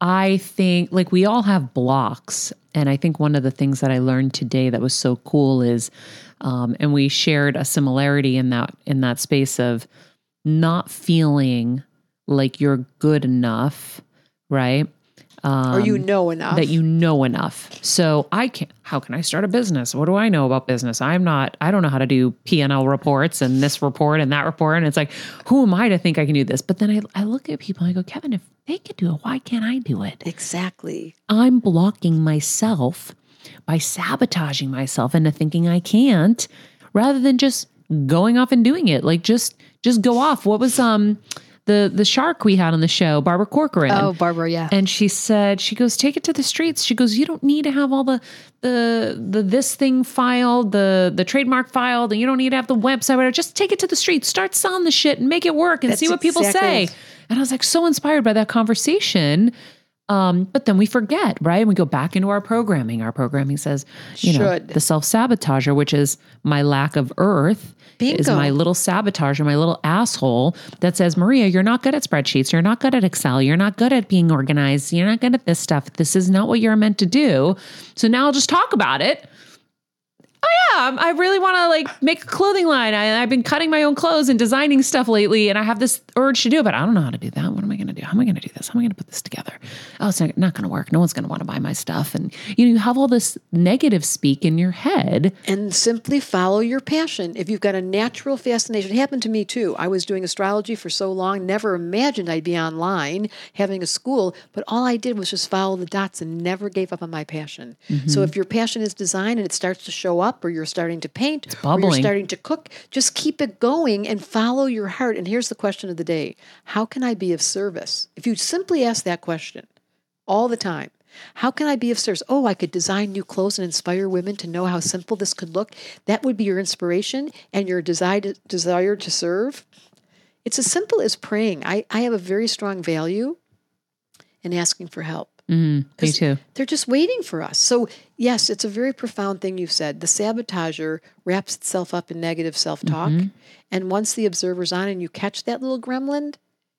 Speaker 1: I think like we all have blocks. And I think one of the things that I learned today that was so cool is um, and we shared a similarity in that in that space of not feeling like you're good enough, right? Um,
Speaker 2: or you know enough.
Speaker 1: that you know enough. So I can how can I start a business? What do I know about business? I'm not I don't know how to do P&L reports and this report and that report and it's like who am I to think I can do this? But then I I look at people and I go, "Kevin, if they could do it, why can't I do it?"
Speaker 2: Exactly.
Speaker 1: I'm blocking myself by sabotaging myself into thinking I can't rather than just going off and doing it. Like just just go off. What was um the the shark we had on the show, Barbara Corcoran?
Speaker 4: Oh, Barbara, yeah.
Speaker 1: And she said, she goes, take it to the streets. She goes, you don't need to have all the the the this thing filed, the the trademark filed, and you don't need to have the website. Whatever. Just take it to the streets, start selling the shit, and make it work, and
Speaker 2: That's
Speaker 1: see what people
Speaker 2: exactly
Speaker 1: say. And I was like so inspired by that conversation. Um, but then we forget, right? And we go back into our programming. Our programming says, you know, the self sabotager, which is my lack of earth, is my little sabotage or my little asshole that says, Maria, you're not good at spreadsheets. You're not good at Excel. You're not good at being organized. You're not good at this stuff. This is not what you're meant to do. So now I'll just talk about it. Oh yeah, um, I'm- really want to like make a clothing line. I, I've been cutting my own clothes and designing stuff lately, and I have this urge to do it, but I don't know how to do that. What am I going to do? How am I going to do this? How am I going to put this together? Oh, it's not, not going to work. No one's going to want to buy my stuff, and you know, you have all this negative speak in your head.
Speaker 2: and simply follow your passion. If you've got a natural fascination, it happened to me too. I was doing astrology for so long, never imagined I'd be online having a school, but all I did was just follow the dots and never gave up on my passion. So mm-hmm. if your passion is design and it starts to show up, or you're starting to paint, or you're starting to cook, just keep it going and follow your heart. And here's the question of the day How can I be of service? If you simply ask that question all the time, how can I be of service? Oh, I could design new clothes and inspire women to know how simple this could look. That would be your inspiration and your desire to, desire to serve. It's as simple as praying. I, I have a very strong value in asking for help.
Speaker 1: Mm, me too.
Speaker 2: They're just waiting for us. So, yes, it's a very profound thing you've said. The sabotager wraps itself up in negative self talk. And once the observer's on and you catch that little gremlin,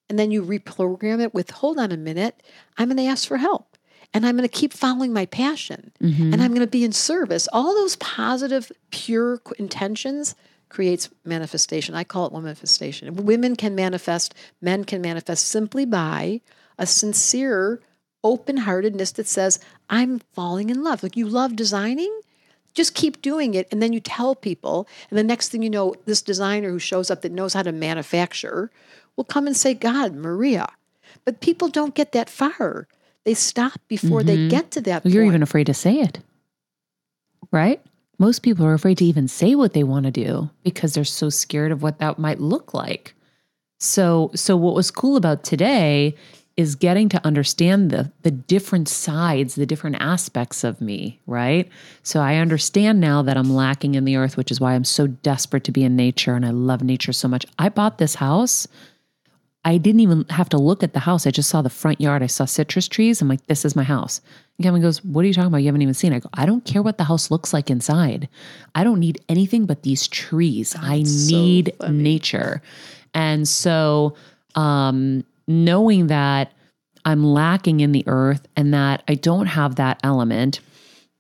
Speaker 2: and then you reprogram it with, hold on a minute, I'm going to ask for help. And I'm going to keep following my passion. And I'm going to be in service. All those positive, pure intentions creates manifestation. I call it manifestation. Women can manifest, men can manifest simply by a sincere open heartedness that says, I'm falling in love. Like you love designing, just keep doing it. And then you tell people. And the next thing you know, this designer who shows up that knows how to manufacture will come and say, God, Maria. But people don't get that far. They stop before
Speaker 1: Mm-hmm.
Speaker 2: they get to that
Speaker 1: You're even afraid to say it, right? Most people are afraid to even say what they want to do because they're so scared of what that might look like. So, so what was cool about today is getting to understand the the different sides, the different aspects of me, right? So I understand now that I'm lacking in the earth, which is why I'm so desperate to be in nature and I love nature so much. I bought this house I didn't even have to look at the house. I just saw the front yard. I saw citrus trees. I'm like, this is my house. And Kevin goes, What are you talking about? You haven't even seen it. I go, I don't care what the house looks like inside. I don't need anything but these trees. I need
Speaker 2: funny.
Speaker 1: nature. And so, um, knowing that I'm lacking in the earth and that I don't have that element,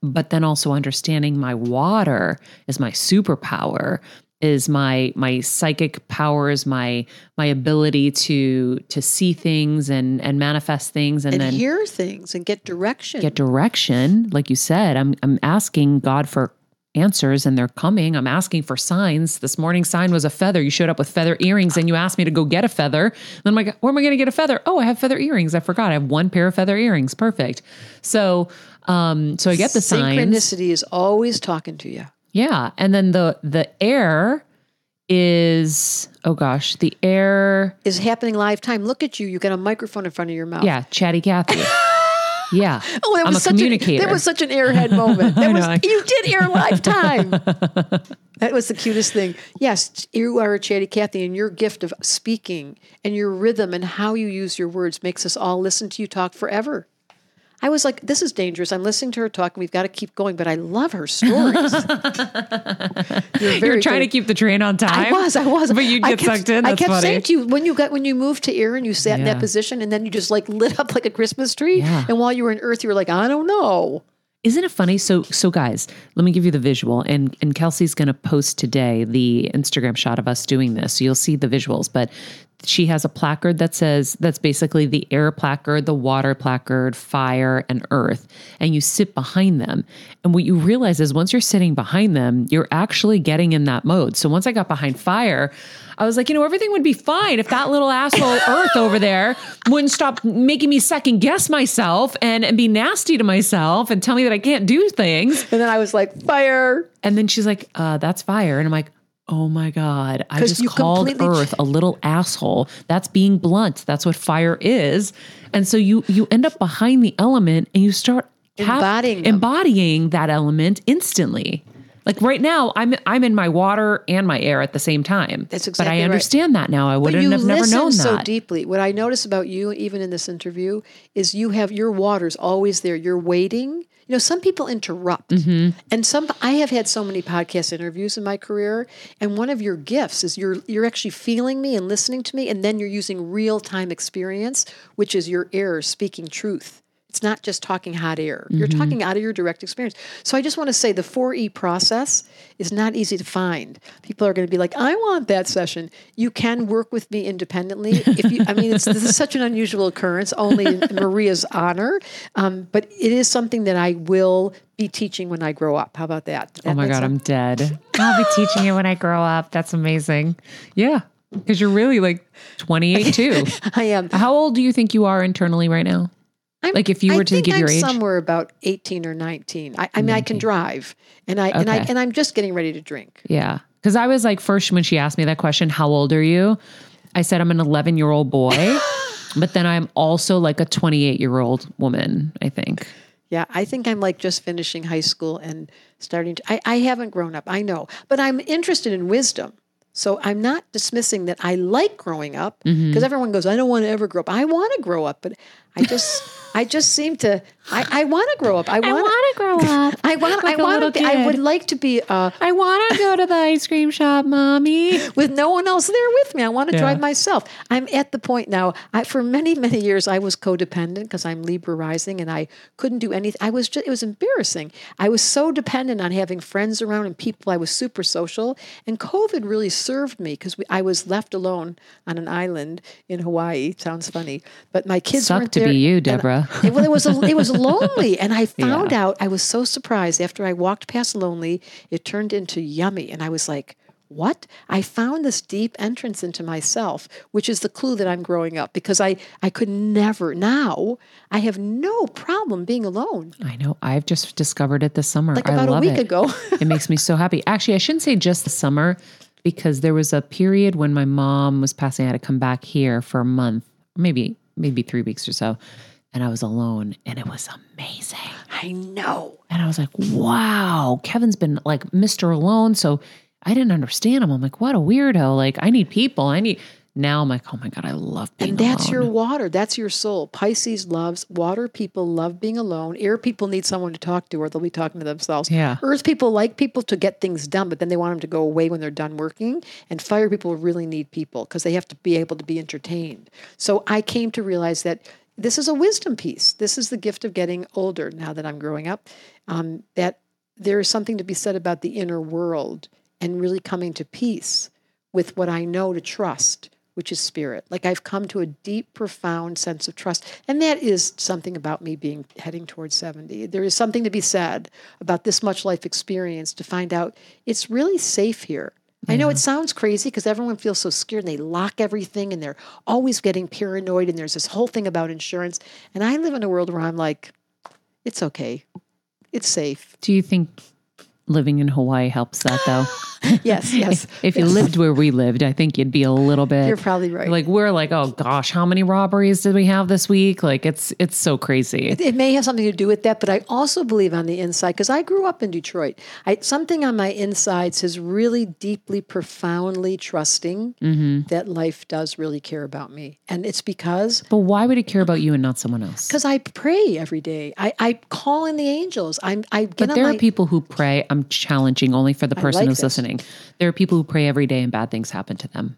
Speaker 1: but then also understanding my water is my superpower is my my psychic powers my my ability to to see things and and manifest things and,
Speaker 2: and
Speaker 1: then
Speaker 2: hear things and get direction.
Speaker 1: get direction like you said i'm i'm asking god for answers and they're coming i'm asking for signs this morning sign was a feather you showed up with feather earrings and you asked me to go get a feather and i'm like where am i going to get a feather oh i have feather earrings i forgot i have one pair of feather earrings perfect so um so i get the signs
Speaker 2: Synchronicity is always talking to you.
Speaker 1: yeah. And then the the air is oh gosh, the air
Speaker 2: Is happening live time. Look at you. You got a microphone in front of your mouth.
Speaker 1: yeah, chatty Cathy. yeah.
Speaker 2: Oh, that
Speaker 1: I'm
Speaker 2: was such
Speaker 1: communicator.
Speaker 2: A, that was such an airhead moment. That was
Speaker 1: know.
Speaker 2: you did air lifetime. that was the cutest thing. Yes, you are a chatty Cathy, and your gift of speaking and your rhythm and how you use your words makes us all listen to you talk forever. I was like, this is dangerous. I'm listening to her talk, and we've got to keep going. But I love her stories. You're,
Speaker 1: trying to keep the train on time.
Speaker 2: I was, I was.
Speaker 1: But you get
Speaker 2: kept-
Speaker 1: sucked in.
Speaker 2: I kept
Speaker 1: funny.
Speaker 2: saying to you when you got when you moved to air and you sat in that position, and then you just like lit up like a Christmas tree.
Speaker 1: Yeah.
Speaker 2: And while you were in Earth, you were like, I don't know.
Speaker 1: Isn't it funny? So, so guys, let me give you the visual, and and Kelsey's going to post today the Instagram shot of us doing this, so you'll see the visuals. But she has a placard that says that's basically the air placard, the water placard, fire, and earth, and you sit behind them. And what you realize is once you're sitting behind them, you're actually getting in that mode. So once I got behind fire. I was like, you know, everything would be fine if that little asshole Earth over there wouldn't stop making me second guess myself and, and be nasty to myself and tell me that I can't do things.
Speaker 2: And then I was like, fire.
Speaker 1: And then she's like, uh, that's fire. And I'm like, oh my God, I just called Earth a little asshole. That's being blunt. That's what fire is. And so you you end up behind the element and you start cap-
Speaker 2: Embodying
Speaker 1: embodying that element instantly. Like right now, I'm I'm in my water and my air at the same time.
Speaker 2: That's exactly.
Speaker 1: But I
Speaker 2: right.
Speaker 1: understand that now. I wouldn't have never known
Speaker 2: so
Speaker 1: that.
Speaker 2: deeply. What I notice about you, even in this interview, is you have your water's always there. You're waiting. You know, some people interrupt,
Speaker 1: Mm-hmm.
Speaker 2: and some. I have had so many podcast interviews in my career, and one of your gifts is you're you're actually feeling me and listening to me, and then you're using real time experience, which is your air speaking truth. It's not just talking hot air. You're
Speaker 1: Mm-hmm.
Speaker 2: talking out of your direct experience. So I just want to say the 4E process is not easy to find. People are going to be like, I want that session. You can work with me independently. If you, I mean, it's, this is such an unusual occurrence, only in Maria's honor. Um, but it is something that I will be teaching when I grow up. How about that?
Speaker 1: Oh my God, I'm dead. I'll be teaching it when I grow up. That's amazing. Yeah. Because you're really like 28 too.
Speaker 2: I am.
Speaker 1: How old do you think you are internally right now?
Speaker 2: I'm,
Speaker 1: Like if you
Speaker 2: I
Speaker 1: were to
Speaker 2: think
Speaker 1: give
Speaker 2: I'm
Speaker 1: your age?
Speaker 2: somewhere about 18 or 19. I, I mean, I can drive, and I and I and I'm just getting ready to drink.
Speaker 1: Yeah. Because I was like, first, when she asked me that question, how old are you? I said, I'm an 11 year old boy. but then I'm also like a 28 year old woman, I think.
Speaker 2: Yeah, I think I'm like just finishing high school and starting to. I, I haven't grown up, I know, but I'm interested in wisdom. So I'm not dismissing that I like growing up because
Speaker 1: Mm-hmm.
Speaker 2: everyone goes, I don't want to ever grow up. I want to grow up, but I just, I just seem to. I, I want to grow up. I want
Speaker 1: to grow up.
Speaker 2: I want.
Speaker 1: like
Speaker 2: I want to. I would like to be uh,
Speaker 1: I want to go to the ice cream shop, mommy.
Speaker 2: with no one else there with me. I want to
Speaker 1: Yeah.
Speaker 2: drive myself. I'm at the point now. I, for many many years, I was codependent because I'm Libra rising, and I couldn't do anything. I was just. It was embarrassing. I was so dependent on having friends around and people. I was super social, and COVID really served me because I was left alone on an island in Hawaii. Sounds funny, but my kids
Speaker 1: Sucked
Speaker 2: weren't
Speaker 1: to
Speaker 2: there.
Speaker 1: be you, Deborah.
Speaker 2: It, well, it was a, it was lonely, and I found out I was so surprised after I walked past lonely. It turned into yummy, and I was like, "What?" I found this deep entrance into myself, which is the clue that I'm growing up because I I could never now I have no problem being alone.
Speaker 1: I know. I've just discovered it this summer.
Speaker 2: Like
Speaker 1: I
Speaker 2: about a week
Speaker 1: it.
Speaker 2: ago.
Speaker 1: it makes me so happy. Actually, I shouldn't say just the summer because there was a period when my mom was passing. I had to come back here for a month, maybe maybe three weeks or so, and I was alone, and it was amazing.
Speaker 2: I know.
Speaker 1: And I was like, wow, Kevin's been like Mr. Alone. So I didn't understand him. I'm like, what a weirdo. Like, I need people. I need. Now I'm like, oh my God, I love being
Speaker 2: And that's
Speaker 1: alone.
Speaker 2: your water. That's your soul. Pisces loves water people love being alone. Air people need someone to talk to or they'll be talking to themselves.
Speaker 1: Yeah.
Speaker 2: Earth people like people to get things done, but then they want them to go away when they're done working. And fire people really need people because they have to be able to be entertained. So I came to realize that this is a wisdom piece. This is the gift of getting older now that I'm growing up. Um, that there is something to be said about the inner world and really coming to peace with what I know to trust, which is spirit. Like I've come to a deep, profound sense of trust. And that is something about me being heading towards 70. There is something to be said about this much life experience to find out it's really safe here. I know it sounds crazy because everyone feels so scared and they lock everything and they're always getting paranoid and there's this whole thing about insurance. And I live in a world where I'm like, it's okay. It's safe.
Speaker 1: Do you think living in Hawaii helps that though?
Speaker 2: Yes, yes.
Speaker 1: if you lived where we lived, I think you'd be a little bit.
Speaker 2: You're probably right.
Speaker 1: Like we're like, oh gosh, how many robberies did we have this week? Like it's it's so crazy.
Speaker 2: It may have something to do with that, but I also believe on the inside because I grew up in Detroit. I, something on my insides is really deeply, profoundly trusting mm-hmm. that life does really care about me, and it's because
Speaker 1: But why would it care about you and not someone else?
Speaker 2: because I pray every day. I, I call in the angels. I'm I get
Speaker 1: But there
Speaker 2: my,
Speaker 1: are people who pray. I'm challenging only for the person
Speaker 2: like
Speaker 1: who's
Speaker 2: this.
Speaker 1: listening. There are people who pray every day and bad things happen to them.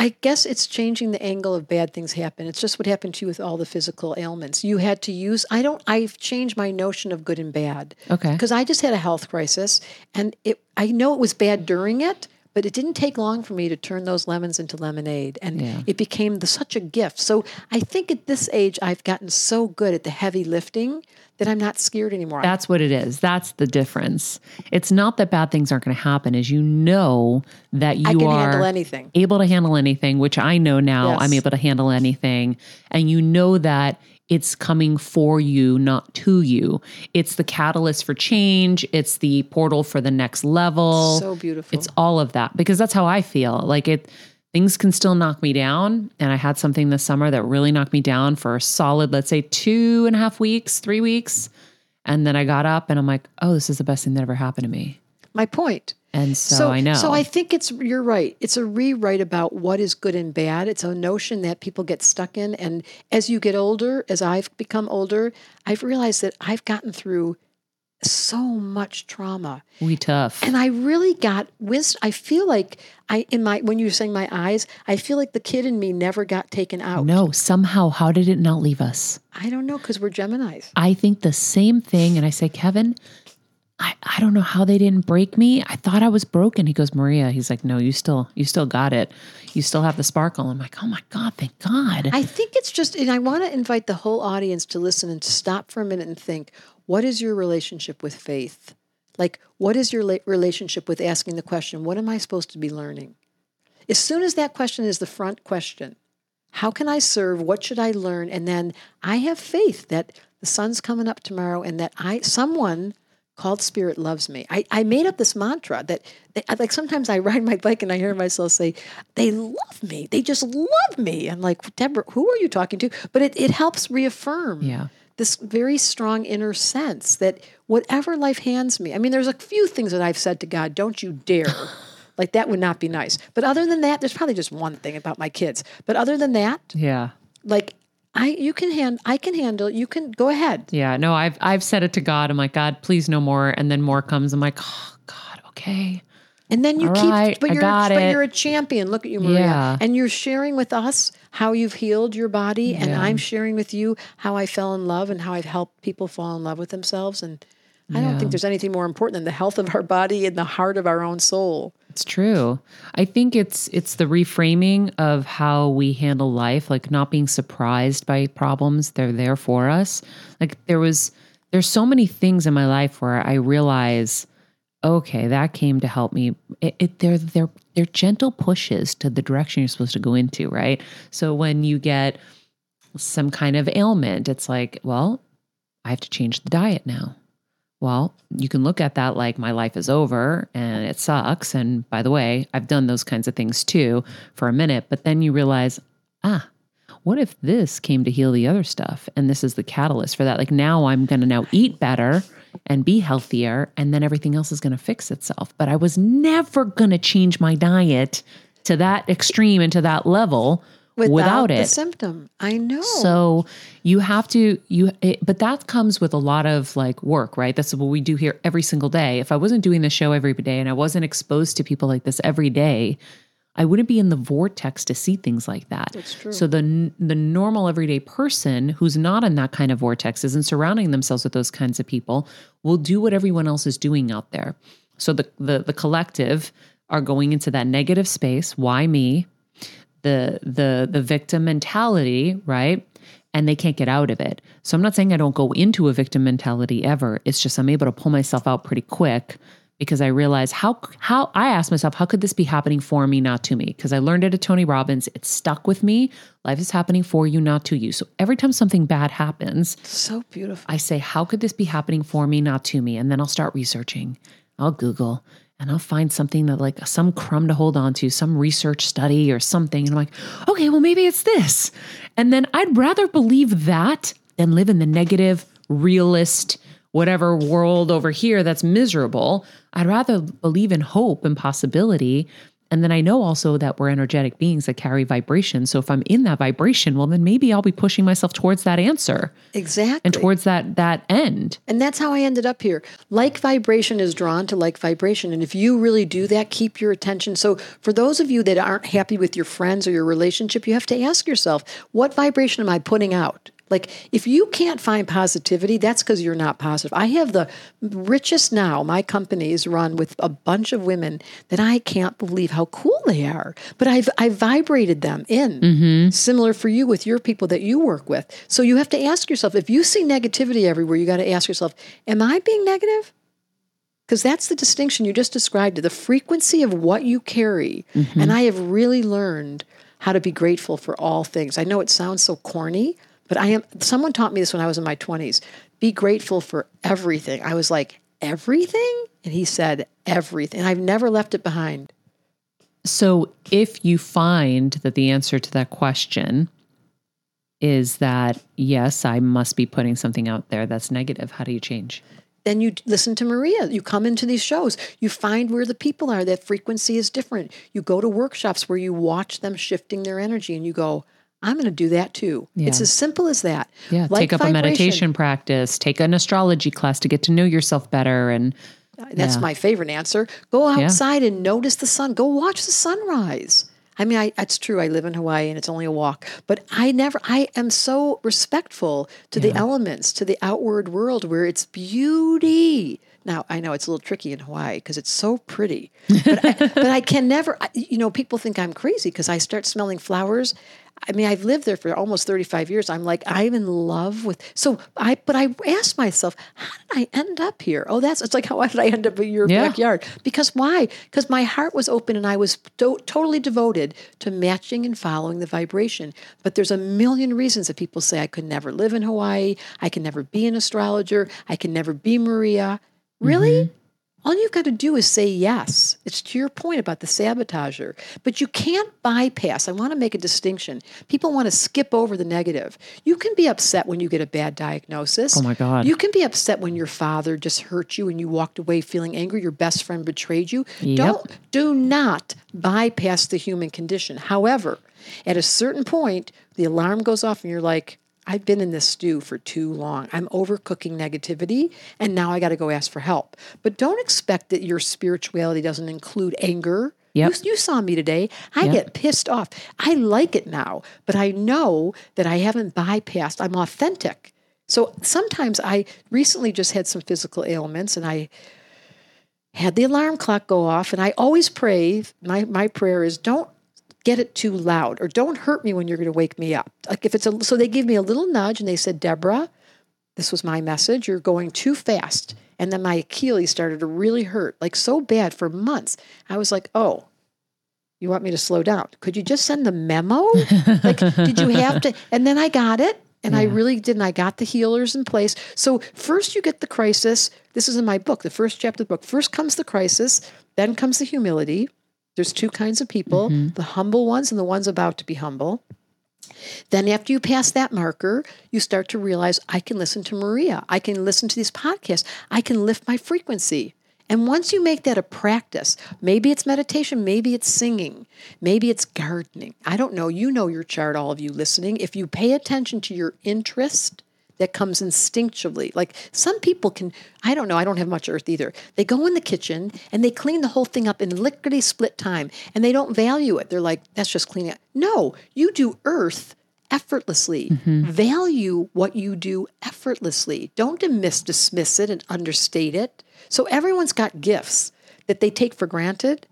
Speaker 2: I guess it's changing the angle of bad things happen. It's just what happened to you with all the physical ailments. You had to use, I don't, I've changed my notion of good and bad.
Speaker 1: Okay.
Speaker 2: Because I just had a health crisis and it, I know it was bad during it, but it didn't take long for me to turn those lemons into lemonade. And
Speaker 1: Yeah.
Speaker 2: it became the, such a gift. So I think at this age, I've gotten so good at the heavy lifting that I'm not scared anymore.
Speaker 1: That's what it is. That's the difference. It's not that bad things aren't going to happen. Is you know that you
Speaker 2: I can
Speaker 1: are
Speaker 2: handle anything.
Speaker 1: able to handle anything, which I know now.
Speaker 2: Yes.
Speaker 1: I'm able to handle anything, and you know that it's coming for you, not to you. It's the catalyst for change. It's the portal for the next level.
Speaker 2: So beautiful.
Speaker 1: It's all of that because that's how I feel. Like it things can still knock me down. And I had something this summer that really knocked me down for a solid, let's say two and a half weeks, three weeks. And then I got up and I'm like, oh, this is the best thing that ever happened to me.
Speaker 2: My point.
Speaker 1: And so, I know.
Speaker 2: So I think it's you're right. It's a rewrite about what is good and bad. It's a notion that people get stuck in. And as you get older, as I've become older, I've realized that I've gotten through so much trauma.
Speaker 1: we tough.
Speaker 2: And I really got wisdom. I feel like I in my when you were saying my eyes, I feel like the kid in me never got taken out.
Speaker 1: no, somehow, how did it not leave us?
Speaker 2: I don't know because we're Gemini's.
Speaker 1: I think the same thing. And I say, Kevin, I, I don't know how they didn't break me. I thought I was broken. He goes, Maria, he's like, no, you still, you still got it. You still have the sparkle. I'm like, oh my God, thank God.
Speaker 2: I think it's just, and I want to invite the whole audience to listen and to stop for a minute and think what is your relationship with faith? Like, what is your la- relationship with asking the question, what am I supposed to be learning? As soon as that question is the front question, how can I serve? What should I learn? And then I have faith that the sun's coming up tomorrow and that I, someone, called spirit loves me. I, I made up this mantra that, like sometimes I ride my bike and I hear myself say, they love me. They just love me. I'm like, Deborah, who are you talking to? But it, it helps reaffirm
Speaker 1: Yeah.
Speaker 2: this very strong inner sense that whatever life hands me, I mean, there's a few things that I've said to God, don't you dare. like that would not be nice. But other than that, there's probably just one thing about my kids. But other than that,
Speaker 1: yeah.
Speaker 2: like I you can hand I can handle. You can go ahead.
Speaker 1: Yeah, no, I've I've said it to God. I'm like, God, please no more. And then more comes. I'm like, oh God, okay.
Speaker 2: And then you
Speaker 1: All
Speaker 2: keep,
Speaker 1: right,
Speaker 2: but you're, but
Speaker 1: it.
Speaker 2: you're a champion. Look at you, Maria.
Speaker 1: Yeah.
Speaker 2: And you're sharing with us how you've healed your body, and I'm sharing with you how I fell in love and how I've helped people fall in love with themselves. And I don't think there's anything more important than the health of our body and the heart of our own soul.
Speaker 1: It's true. I think it's it's the reframing of how we handle life, like not being surprised by problems. They're there for us. Like there was there's so many things in my life where I realize, okay, that came to help me. It, it they're they're they're gentle pushes to the direction you're supposed to go into, right? So when you get some kind of ailment, it's like, well, I have to change the diet now. Well, you can look at that like my life is over and it sucks. And by the way, I've done those kinds of things too for a minute. But then you realize, ah, what if this came to heal the other stuff? And this is the catalyst for that. Like now I'm going to now eat better and be healthier. And then everything else is going to fix itself. But I was never going to change my diet to that extreme and to that level without,
Speaker 2: the
Speaker 1: it.
Speaker 2: symptom. I know.
Speaker 1: So you have to you it, but that comes with a lot of like work, right? That's what we do here every single day. If I wasn't doing the show every day and I wasn't exposed to people like this every day, I wouldn't be in the vortex to see things like that.
Speaker 2: That's true.
Speaker 1: So the the normal everyday person who's not in that kind of vortex isn't surrounding themselves with those kinds of people will do what everyone else is doing out there. So the the the collective are going into that negative space. Why me? The the the victim mentality, right? And they can't get out of it. So I'm not saying I don't go into a victim mentality ever. It's just I'm able to pull myself out pretty quick because I realize how how I ask myself how could this be happening for me not to me? Because I learned it at Tony Robbins. It stuck with me. Life is happening for you not to you. So every time something bad happens,
Speaker 2: so beautiful.
Speaker 1: I say, how could this be happening for me, not to me? And then I'll start researching. I'll Google and I'll find something that, like, some crumb to hold on to, some research study or something. And I'm like, okay, well, maybe it's this. And then I'd rather believe that than live in the negative, realist, whatever world over here that's miserable. I'd rather believe in hope and possibility. And then I know also that we're energetic beings that carry vibration. So if I'm in that vibration, well, then maybe I'll be pushing myself towards that answer
Speaker 2: Exactly.
Speaker 1: and towards that that end.
Speaker 2: And that's how I ended up here. Like vibration is drawn to like vibration. And if you really do that, keep your attention. So, for those of you that aren't happy with your friends or your relationship, you have to ask yourself, what vibration am I putting out? Like, if you can't find positivity, that's because you're not positive. I have the richest now. My company is run with a bunch of women that I can't believe how cool they are. But I've I've vibrated them in. Mm-hmm. Similar for you with your people that you work with. So you have to ask yourself if you see negativity everywhere, you got to ask yourself, am I being negative? Because that's the distinction you just described to the frequency of what you carry. Mm-hmm. And I have really learned how to be grateful for all things. I know it sounds so corny, but I am someone taught me this when I was in my 20s. Be grateful for everything. I was like, everything? And he said, everything. And I've never left it behind.
Speaker 1: So if you find that the answer to that question is that yes, I must be putting something out there that's negative, how do you change?
Speaker 2: then you listen to Maria. You come into these shows. You find where the people are. That frequency is different. You go to workshops where you watch them shifting their energy and you go, I'm going to do that too. It's as simple as that.
Speaker 1: Yeah,
Speaker 2: Like
Speaker 1: take up a meditation practice, take an astrology class to get to know yourself better and
Speaker 2: That's
Speaker 1: Yeah.
Speaker 2: my favorite answer. Go outside and notice the sun. Go watch the sunrise. I mean, I, it's true. I live in Hawaii and it's only a walk, but I never, I am so respectful to the elements, to the outward world where it's beauty. Now, I know it's a little tricky in Hawaii because it's so pretty, but I, but I can never, I, you know, people think I'm crazy because I start smelling flowers. I mean, I've lived there for almost 35 years. I'm like, I'm in love with. So I, but I asked myself, how did I end up here? Oh, that's, it's like, how did I end up in your
Speaker 1: Yeah.
Speaker 2: backyard? Because why? Because my heart was open and I was to- totally devoted to matching and following the vibration. But there's a million reasons that people say I could never live in Hawaii. I can never be an astrologer. I can never be Maria. Really? Mm-hmm. All you've got to do is say yes. It's to your point about the sabotager. But you can't bypass. I want to make a distinction. People want to skip over the negative. You can be upset when you get a bad diagnosis.
Speaker 1: Oh my God.
Speaker 2: You can be upset when your father just hurt you and you walked away feeling angry, your best friend betrayed you.
Speaker 1: Yep.
Speaker 2: Don't do not bypass the human condition. However, at a certain point, the alarm goes off and you're like, I've been in this stew for too long. I'm overcooking negativity, and now I got to go ask for help. But don't expect that your spirituality doesn't include anger.
Speaker 1: Yep.
Speaker 2: You, you saw me today. I
Speaker 1: Yep.
Speaker 2: get pissed off. I like it now, but I know that I haven't bypassed. I'm authentic. So sometimes I recently just had some physical ailments, and I had the alarm clock go off and I always pray my my prayer is don't get it too loud or don't hurt me when you're going to wake me up. Like if it's a so they give me a little nudge and they said, "Deborah, this was my message. You're going too fast." And then my Achilles started to really hurt, like so bad for months. I was like, "Oh, you want me to slow down? Could you just send the memo? like, did you have to?" And then I got it, and I really did. And I got the healers in place. So first, you get the crisis. This is in my book, the first chapter of the book. First comes the crisis, then comes the humility. There's two kinds of people: mm-hmm. the humble ones and the ones about to be humble. Then, after you pass that marker, you start to realize I can listen to Maria. I can listen to these podcasts. I can lift my frequency. And once you make that a practice, maybe it's meditation, maybe it's singing, maybe it's gardening. I don't know. You know your chart, all of you listening. If you pay attention to your interest, that comes instinctively. Like some people can, I don't know, I don't have much earth either. They go in the kitchen and they clean the whole thing up in lickety split time and they don't value it. They're like, that's just cleaning up. No, you do earth effortlessly. Mm-hmm. Value what you do effortlessly. Don't dismiss, dismiss it and understate it. So everyone's got gifts that they take for granted.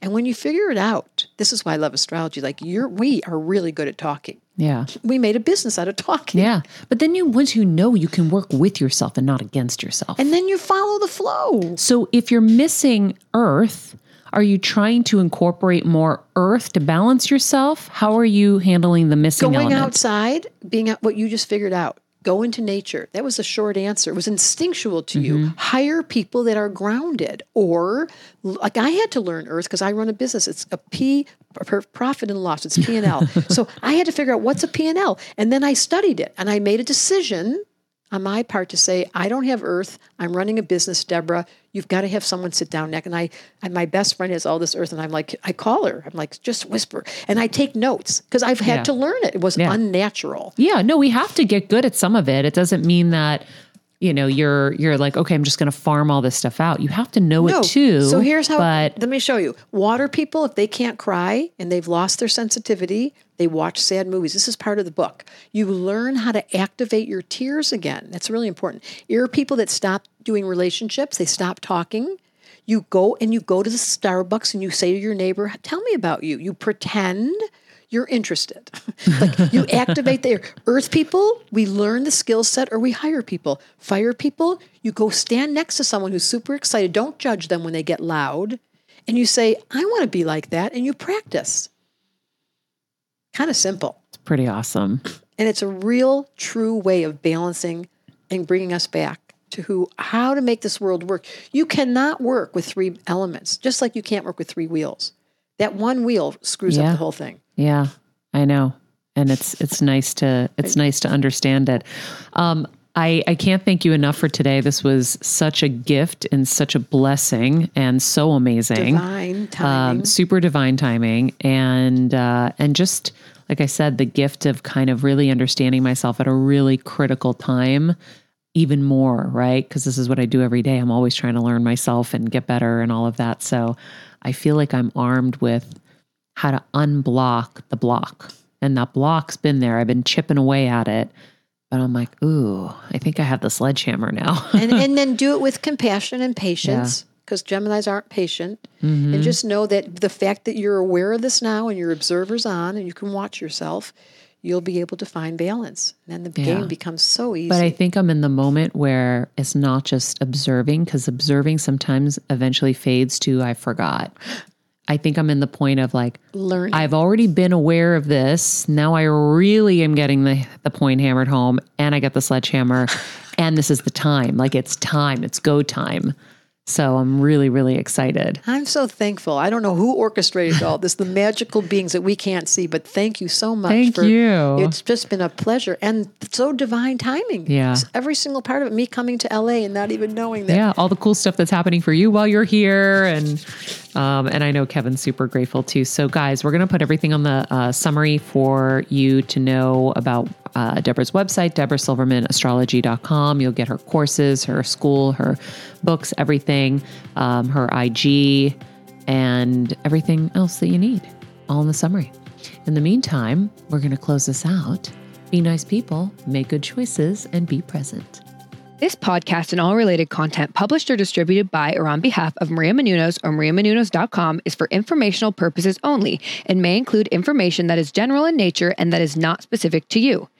Speaker 2: And when you figure it out, this is why I love astrology. Like you're, we are really good at talking.
Speaker 1: Yeah.
Speaker 2: We made a business out of talking.
Speaker 1: Yeah. But then you once you know you can work with yourself and not against yourself.
Speaker 2: And then you follow the flow.
Speaker 1: so if you're missing earth, are you trying to incorporate more earth to balance yourself? How are you handling the missing
Speaker 2: Going
Speaker 1: element?
Speaker 2: outside, being out what you just figured out. Go into nature. That was a short answer. It was instinctual to you. Mm-hmm. Hire people that are grounded. Or, like I had to learn Earth because I run a business. It's a P, profit and loss. It's P and L. so I had to figure out what's a P and L. And then I studied it and I made a decision on my part to say, I don't have earth. I'm running a business, Deborah. You've got to have someone sit down next. And I, and my best friend has all this earth, and I'm like, I call her. I'm like, just whisper, and I take notes because I've had
Speaker 1: Yeah.
Speaker 2: to learn it. It was
Speaker 1: Yeah.
Speaker 2: unnatural.
Speaker 1: Yeah, no, we have to get good at some of it. It doesn't mean that you know you're you're like okay, I'm just going to farm all this stuff out. You have to know it too.
Speaker 2: So here's how.
Speaker 1: But
Speaker 2: let me show you. Water people, if they can't cry and they've lost their sensitivity, they watch sad movies. This is part of the book. You learn how to activate your tears again. That's really important. Air people that stop doing relationships, they stop talking. You go and you go to the Starbucks and you say to your neighbor, "Tell me about you." You pretend you're interested. like you activate the earth people, we learn the skill set or we hire people. Fire people, you go stand next to someone who's super excited. Don't judge them when they get loud. And you say, I want to be like that. And you practice. Kind of simple.
Speaker 1: it's pretty awesome.
Speaker 2: And it's a real, true way of balancing and bringing us back to who, how to make this world work. You cannot work with three elements, just like you can't work with three wheels. That one wheel screws
Speaker 1: Yeah.
Speaker 2: up the whole thing.
Speaker 1: Yeah, I know, and it's it's nice to it's nice to understand it. Um, I I can't thank you enough for today. This was such a gift and such a blessing, and so amazing.
Speaker 2: Divine timing.
Speaker 1: um, super divine timing and uh, and just like I said, the gift of kind of really understanding myself at a really critical time, even more, right? Because this is what I do every day. I'm always trying to learn myself and get better and all of that. So I feel like I'm armed with how to unblock the block, and that block's been there. I've been chipping away at it. But I'm like, ooh, I think I have the sledgehammer now.
Speaker 2: and and then do it with compassion and patience because Gemini's aren't patient.
Speaker 1: Mm-hmm.
Speaker 2: And just know that the fact that you're aware of this now and your observer's on and you can watch yourself, you'll be able to find balance. And then the
Speaker 1: Yeah.
Speaker 2: game becomes so easy.
Speaker 1: But I think I'm in the moment where it's not just observing, because observing sometimes eventually fades to I forgot. I think I'm in the point of like,
Speaker 2: Learning.
Speaker 1: I've already been aware of this. Now I really am getting the, the point hammered home and I got the sledgehammer and this is the time. Like it's time, it's go time.
Speaker 5: So I'm really, really excited.
Speaker 2: I'm so thankful. I don't know who orchestrated all this, the magical beings that we can't see, but thank you so much
Speaker 5: Thank
Speaker 2: for
Speaker 5: you.
Speaker 2: It's just been a pleasure and so divine timing.
Speaker 5: Yeah.
Speaker 2: It's every single part of it, me coming to LA and not even knowing that.
Speaker 5: Yeah, all the cool stuff that's happening for you while you're here, and um, and I know Kevin's super grateful too. So, guys, we're gonna put everything on the uh, summary for you to know about uh, Deborah's website, deborahsilvermanastrology.com. You'll get her courses, her school, her books, everything, um, her IG, and everything else that you need, all in the summary. In the meantime, we're gonna close this out. Be nice people, make good choices, and be present.
Speaker 4: This podcast and all related content published or distributed by or on behalf of Maria Menounos or mariamenounos.com is for informational purposes only and may include information that is general in nature and that is not specific to you.